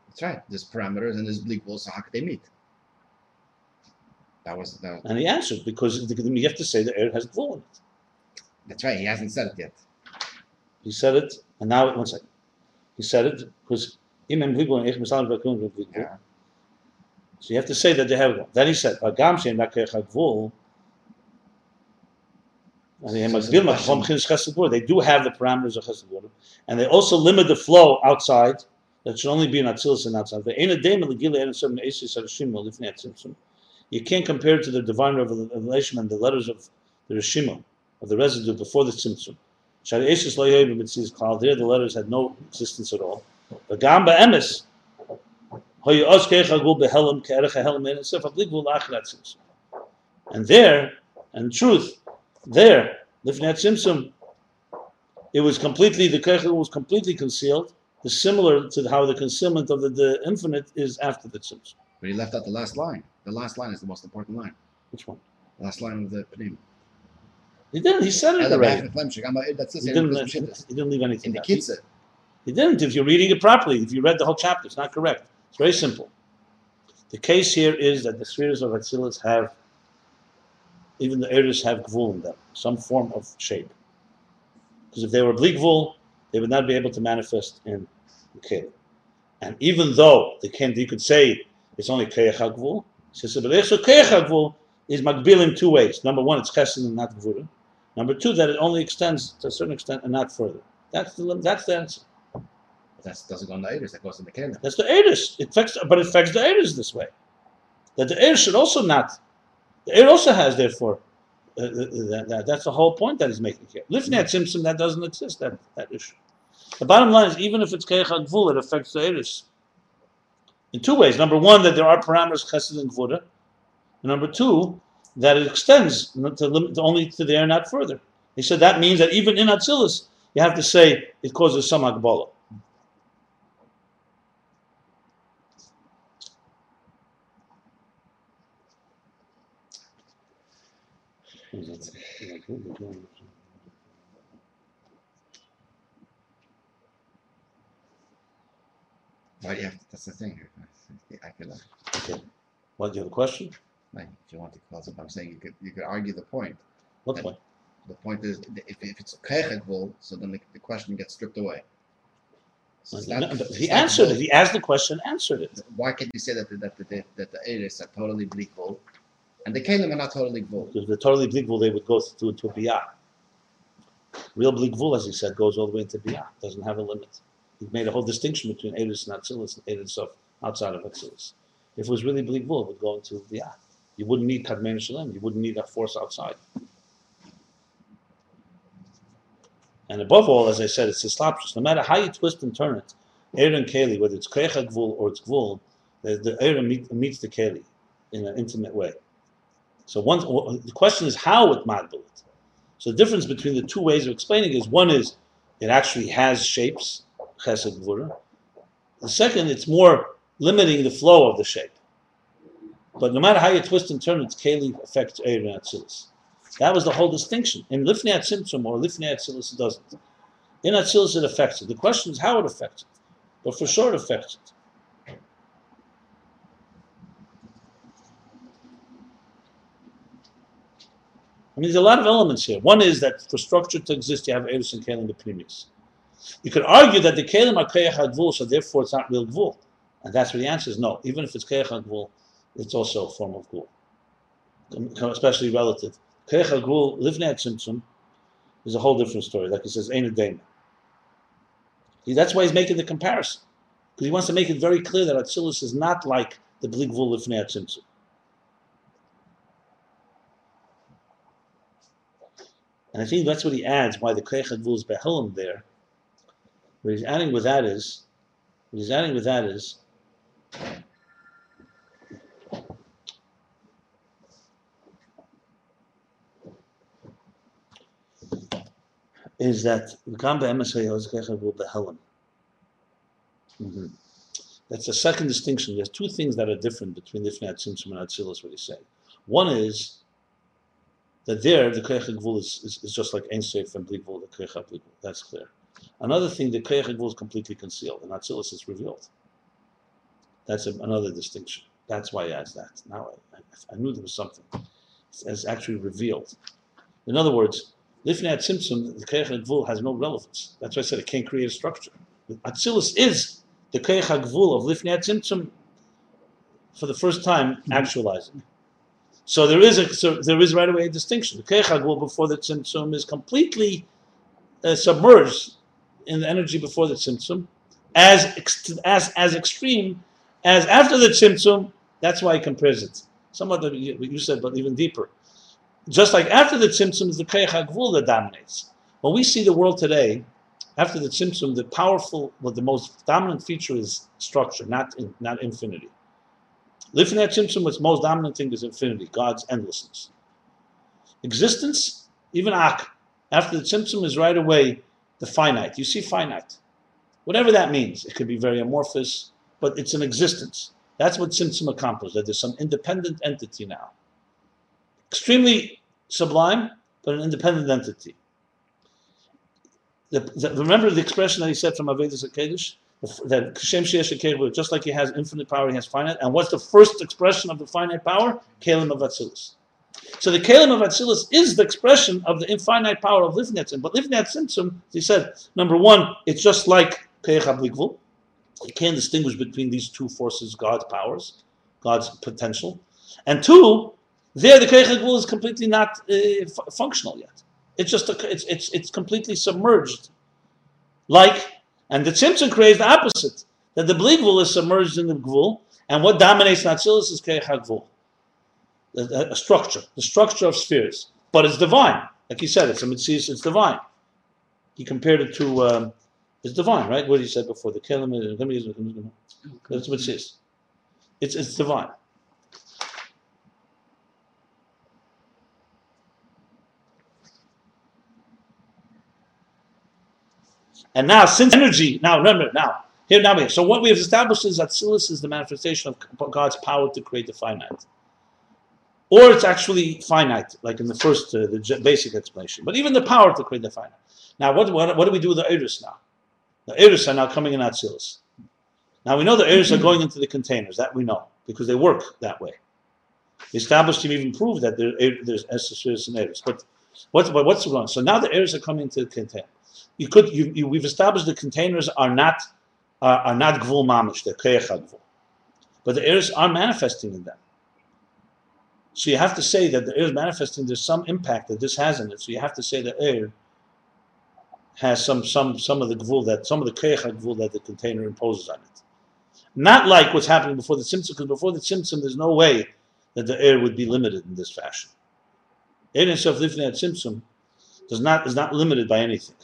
That's right. There's parameters and there's bleak walls, so how could they meet? That was that,
And he answered because the- you have to say the air has gvul in it.
that's right. He hasn't said it yet.
He said it, and now one second. He said it because imam gvul and ich misal bakun gvul.
Yeah.
So you have to say that they have gvul. Then he said, "Vagam shein nakech gvul." They
So it's a
have
question.
chesed gvul. They do have the parameters of chesed and they also limit the flow outside. That should only be in atzilus and atzimtzum. You can't compare it to the divine revelation and the letters of the Rishima, of the residue before the Tzimtzum. Shari Esis lo yoyim b'mitzias klal. There the letters had no existence at all. But gam ba'emes, hoyu oz keich agul behelim ke'erech ha'helim Ein Sof achrat Tzimtzum. And there, and truth, there, lifnei Tzimtzum, it was completely, the keich was completely concealed, is similar to how the concealment of the, the infinite is after the Tzimtzum.
But he left out the last line. The last line is the most important line.
Which one?
The last line of the Pnim.
He didn't, he said it already. He didn't,
He
didn't leave anything
In the
out. He- He didn't. If you're reading it properly, if you read the whole chapter, it's not correct. It's very simple. The case here is that the spheres of Atzilus have, even the Eris have gvul in them, some form of shape. Because if they were bleak gvul, they would not be able to manifest in the Keli. And even though they can, you could say it's only Keach HaGvul, so Keach HaGvul is Magbil in two ways. Number one, it's Chesed and not Gvura. Number two, that it only extends to a certain extent and not further. That's the, that's the answer.
That doesn't go in the Eidos. That goes in the Kelim.
That's the Eris. It affects, but it affects the Eris this way. That the Eris should also not. The Eris also has, therefore, Uh, uh, uh, that, that, that's the whole point that he's making here. Lifnei Tzimtzum, mm-hmm. that doesn't exist, that, that issue. The bottom line is, even if it's Keich Gvul, it affects the Eris. In two ways. Number one, that there are parameters, Chesed and Gvura. And number two, that it extends not to limit only to there, not further. He said that means that even in Atzilus, you have to say it causes some
Right, yeah, that's the thing. I could, uh,
Okay. What, do you have a question?
like, if you want to call it, I'm saying you could you could argue the point.
What
And-
point?
The point is, if, if it's kechegvul, so then the, the question gets stripped away. So it's not-
No, but
it's
he
not
answered it. He asked the question, answered it.
Why can't you say that the, that the, that, the Eris are totally bleak gvul, and the Kalim are not totally gvul?
Because the totally wool, they would go to, to biyah. Real wool, as he said, goes all the way into biyah. Doesn't have a limit. He made a whole distinction between Eris and Atzilus and Eris of outside of Atzilus. If it was really wool, it would go into biyah. You wouldn't need Kadmei Shalem. You wouldn't need a force outside. And above all, as I said, it's Islapshus. No matter how you twist and turn it, and Keli, whether it's Krecha Gvul or it's Gvul, the, the Er meet, meets the Keli in an intimate way. So one, the question is how it magbil it. So the difference between the two ways of explaining is one is it actually has shapes, chesed gvura. The second, it's more limiting the flow of the shape. But no matter how you twist and turn it's keli affects Eir and. That was the whole distinction. In Lifnei Atzimtzum or Lifnei Atzilus, it doesn't. In Atzilus, it affects it. The question is how it affects it. But for sure, it affects it. I mean, there's a lot of elements here. One is that for structure to exist, you have Eris and Kalim the premise. You could argue that the Kalim are Keyach HaGvul, so therefore it's not real Gvul. And that's where the answer is no. Even if it's Keyach HaGvul, it's also a form of Gvul, especially relative. Keyach HaGvul, Lifnei Tzimtzum, is a whole different story. Like he says, ain't Ein Adema. That's why he's making the comparison. Because he wants to make it very clear that Atzilus is not like the Bli Gvul Lifnei Tzimtzum. And I think that's what he adds, why the Kreich HaGvul is Behelim there. What he's adding with that is, what he's adding with that is, is that. Mhm. That's the second distinction. There's two things that are different between Lifnei Tzimtzum and Atzilus, what he's saying. One is that there the Koyach Gvul is, is, is, just like Ein Sof and Bli Gvul, the Koyach Bli Gvul. That's clear. Another thing, the Koyach Gvul is completely concealed, and Atzilus is revealed. That's a, another distinction. That's why he adds that. Now I, I, I knew there was something. It's, it's, actually revealed. In other words, Lifnei Tzimtzum, the Koyach Gvul has no relevance. That's why I said it can't create a structure. Atzilus is the Koyach Gvul of Lifnei Tzimtzum for the first time mm-hmm. actualizing. So there is a so there is right away a distinction. The Keichagul before the Tzimtzum is completely uh, submerged in the energy before the Tzimtzum, as as as extreme as after the Tzimtzum. That's why he compares it. Somewhat of what you said, but even deeper. Just like after the Tzimtzum is the Keichagul that dominates. When we see the world today, after the Tzimtzum, the powerful, well, the most dominant feature is structure, not in, not infinity. Lifnei Tzimtzum, what's most dominant thing is infinity, God's endlessness. Existence, even Ak, after the Tzimtzum is right away the finite. You see finite. Whatever that means. It could be very amorphous, but it's an existence. That's what Tzimtzum accomplished, that there's some independent entity now. Extremely sublime, but an independent entity. The, the, remember the expression that he said from Avodas HaKodesh? That Hashem Sheyesh just like he has infinite power, he has finite. And what's the first expression of the finite power? Kalim of Atzilus. So the Kalim of Atzilus is the expression of the infinite power of Livnetzim. But Livnetzim, he said, number one, it's just like Keich HaBlikvul. You can't distinguish between these two forces, God's powers, God's potential. And two, there the Keich is completely not uh, f- functional yet. It's just a, it's, it's, it's completely submerged. Like and the Tzimtzum creates the opposite, that the Bli Gvul is submerged in the Gvul, and what dominates Natsilis is Keich HaGvul, a, a, structure, the structure of spheres. But it's divine. Like he said, it's a mitzvah, it's divine. He compared it to, um, it's divine, right? What he said before, the Kelim, that's says. It's, it's divine. And now, since energy, now remember, now, here now, so what we have established is that Silas is the manifestation of God's power to create the finite. Or it's actually finite, like in the first, uh, the basic explanation. But even the power to create the finite. Now, what, what, what do we do with the Eris now? The Eris are now coming in Atzilus. Now we know the Eris are going into the containers, that we know, because they work that way. The established team even proved that there, there's Eris and Eris. But what's, what's wrong? So now the Eris are coming into the container you could you, you, we've established the containers are not uh, are not gvul mamish, they're gvul, but the airs are manifesting in them. So you have to say that the air is manifesting. There's some impact that this has in it. So you have to say the air has some some some of the gvul that some of the gvul that the container imposes on it. Not like what's happening before the tzimtzum, because before the tzimtzum, there's no way that the air would be limited in this fashion. Air itself, lifnei tzimtzum, does not is not limited by anything.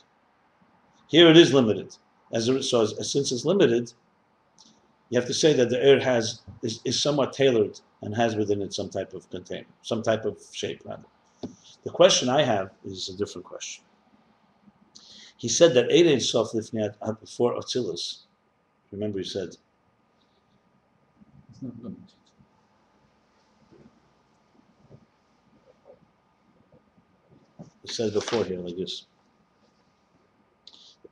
Here it is limited. As a, so, as, since it's limited, you have to say that the air has is, is somewhat tailored and has within it some type of container, some type of shape rather. The question I have is a different question. He said that Ein Sof Lifnei at before Atzilus. Remember, he said. It's not limited. It says before here like this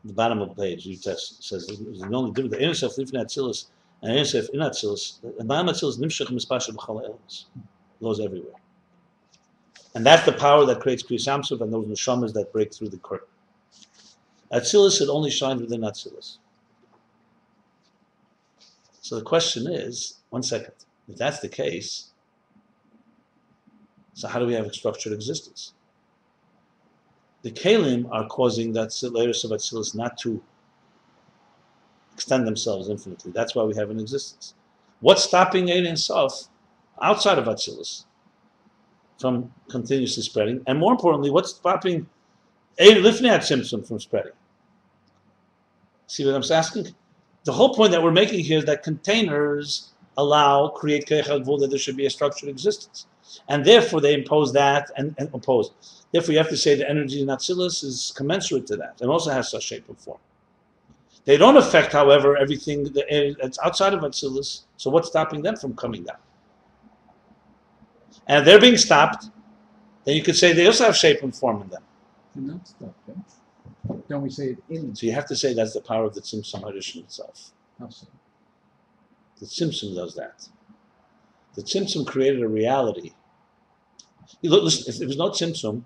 the bottom of the page, New Testament says the only difference. The Ein Sof Lifnei Atzilus and Ein Sof in Atzilus. The Ba'am Atzilus Nimshach Mispasha B'chal Elements goes everywhere, and that's the power that creates Kriyas Yamsuf and those neshamas that break through the curtain. Atzilus it only shines within Atzilus. So the question is, one second, if that's the case, so how do we have a structured existence? The kalim are causing that layers of Atzilus not to extend themselves infinitely. That's why we have an existence. What's stopping Ein Sof outside of Atzilus from continuously spreading? And more importantly, what's stopping Ein Lifnei Tzimtzum from spreading? See what I'm asking? The whole point that we're making here is that containers allow, create that there should be a structured existence. And therefore they impose that and, and oppose. Therefore, you have to say the energy in Atzilus is commensurate to that and also has such shape and form. They don't affect, however, everything that's outside of Atzilus. So what's stopping them from coming down? And they're being stopped then you could say they also have shape and form in them.
Not? Don't we say it in
So you have to say that's the power of the Tzimtzum Harishon itself.
also?
The Tzimtzum does that. The Tzimtzum created a reality. You look, listen, if there was no Tzimtzum,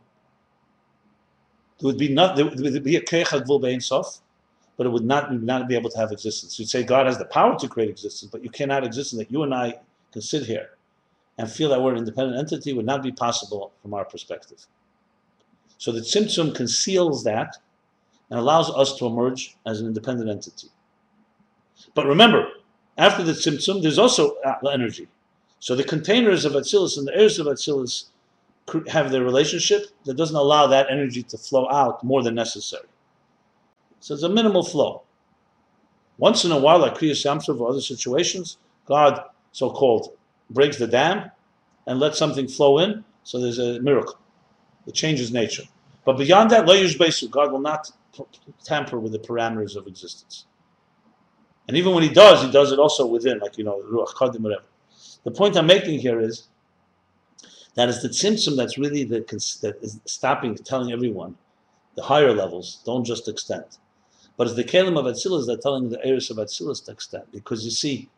there would be not there would be a Keich HaGvul Be'en Sof, but it would not, would not be able to have existence. You'd say God has the power to create existence, but you cannot exist in that you and I can sit here and feel that we're an independent entity would not be possible from our perspective. So the Tzimtzum conceals that and allows us to emerge as an independent entity. But remember, after the Tzimtzum, there's also uh, energy. So the containers of Atzilus and the heirs of Atzilus have their relationship that doesn't allow that energy to flow out more than necessary. So it's a minimal flow. Once in a while, like Kriyas Yamsuf or other situations, God, so-called, breaks the dam and lets something flow in, so there's a miracle. It changes nature. But beyond that, Lo Besu, God will not tamper with the parameters of existence. And even when he does, he does it also within, like, you know, Ruach Kodim, whatever. The point I'm making here is that is the tzimtzum that's really the, that is stopping, telling everyone, the higher levels, don't just extend. But it's the Kalim of Atzilus that telling the heirs of Atzilus to extend. Because you see,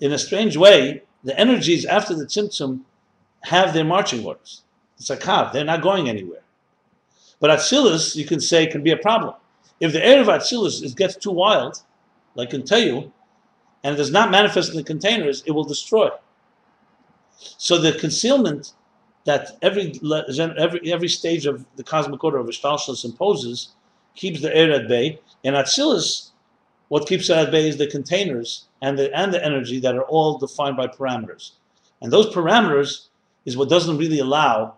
in a strange way, the energies after the tzimtzum have their marching orders. It's a kav, they're not going anywhere. But Atzilus, you can say, can be a problem. If the air of Atzilus gets too wild, like in Teyu, and it does not manifest in the containers, it will destroy. So the concealment that every every every stage of the cosmic order of Ishtalshalis imposes keeps the air at bay. And Atzilus, what keeps it at bay is the containers and the and the energy that are all defined by parameters. And those parameters is what doesn't really allow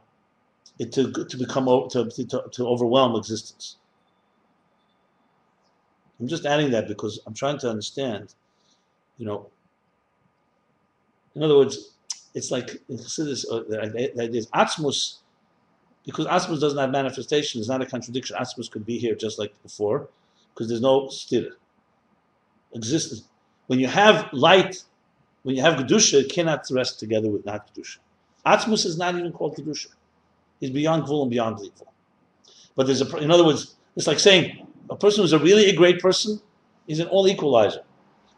it to, to become to, to, to overwhelm existence. I'm just adding that because I'm trying to understand, you know. In other words, it's like in Chassidus, uh, the idea is Atzmus, because Atzmus doesn't have manifestation, it's not a contradiction. Atzmus could be here just like before, because there's no stir. Existence. When you have light, when you have Kedusha, it cannot rest together with not Kedusha. Atzmus is not even called Kedusha. He's beyond Gvul and beyond evil. But there's a, in other words, it's like saying a person who's a really a great person is an all equalizer.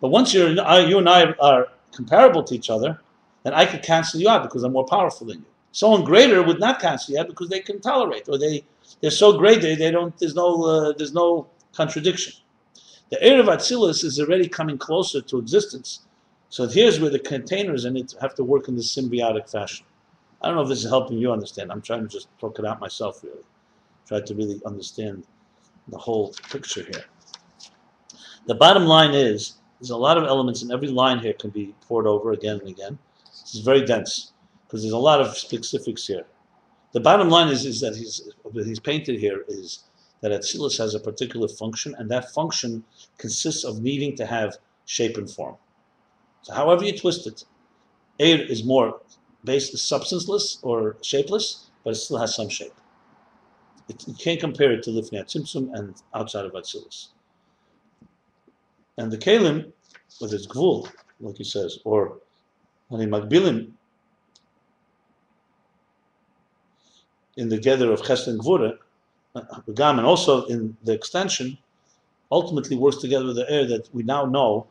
But once you're, you and I are comparable to each other, then I could cancel you out because I'm more powerful than you. Someone greater would not cancel you out because they can tolerate, or they they're so great they, they don't. There's no uh, there's no contradiction. The of Atzilus is already coming closer to existence. So here's where the containers in it have to work in this symbiotic fashion. I don't know if this is helping you understand. I'm trying to just talk it out myself, really. Try to really understand the whole picture here. The bottom line is there's a lot of elements, and every line here can be poured over again and again. This is very dense because there's a lot of specifics here. The bottom line is, is that he's he's painted here is that Atzilus has a particular function, and that function consists of needing to have shape and form. So however you twist it, air is more based substanceless or shapeless, but it still has some shape. It, you can't compare it to Lifnei Tzimtzum and outside of Atzilus. And the Kalim, with its Gvul, like he says, or Ani Magbilim, in the gather of Chesed and Gvura, Gam, and also in the extension, ultimately works together with the air that we now know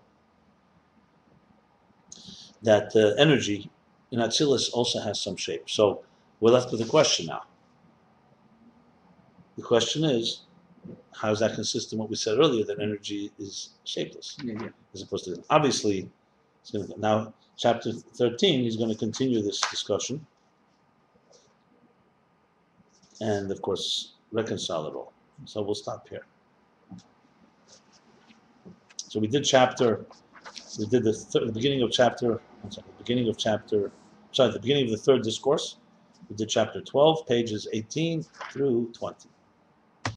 that uh, energy in Atzilus also has some shape. So we're left with a question now. The question is, how is that consistent with what we said earlier that energy is shapeless
Yeah, yeah.
as opposed to obviously to, now chapter 13 he's going to continue this discussion and of course reconcile it all. So we'll stop here. So we did chapter, we did the, thir- the beginning of chapter, I'm sorry, the beginning of chapter, sorry, the beginning of the third discourse. We did chapter 12, pages 18 through 20.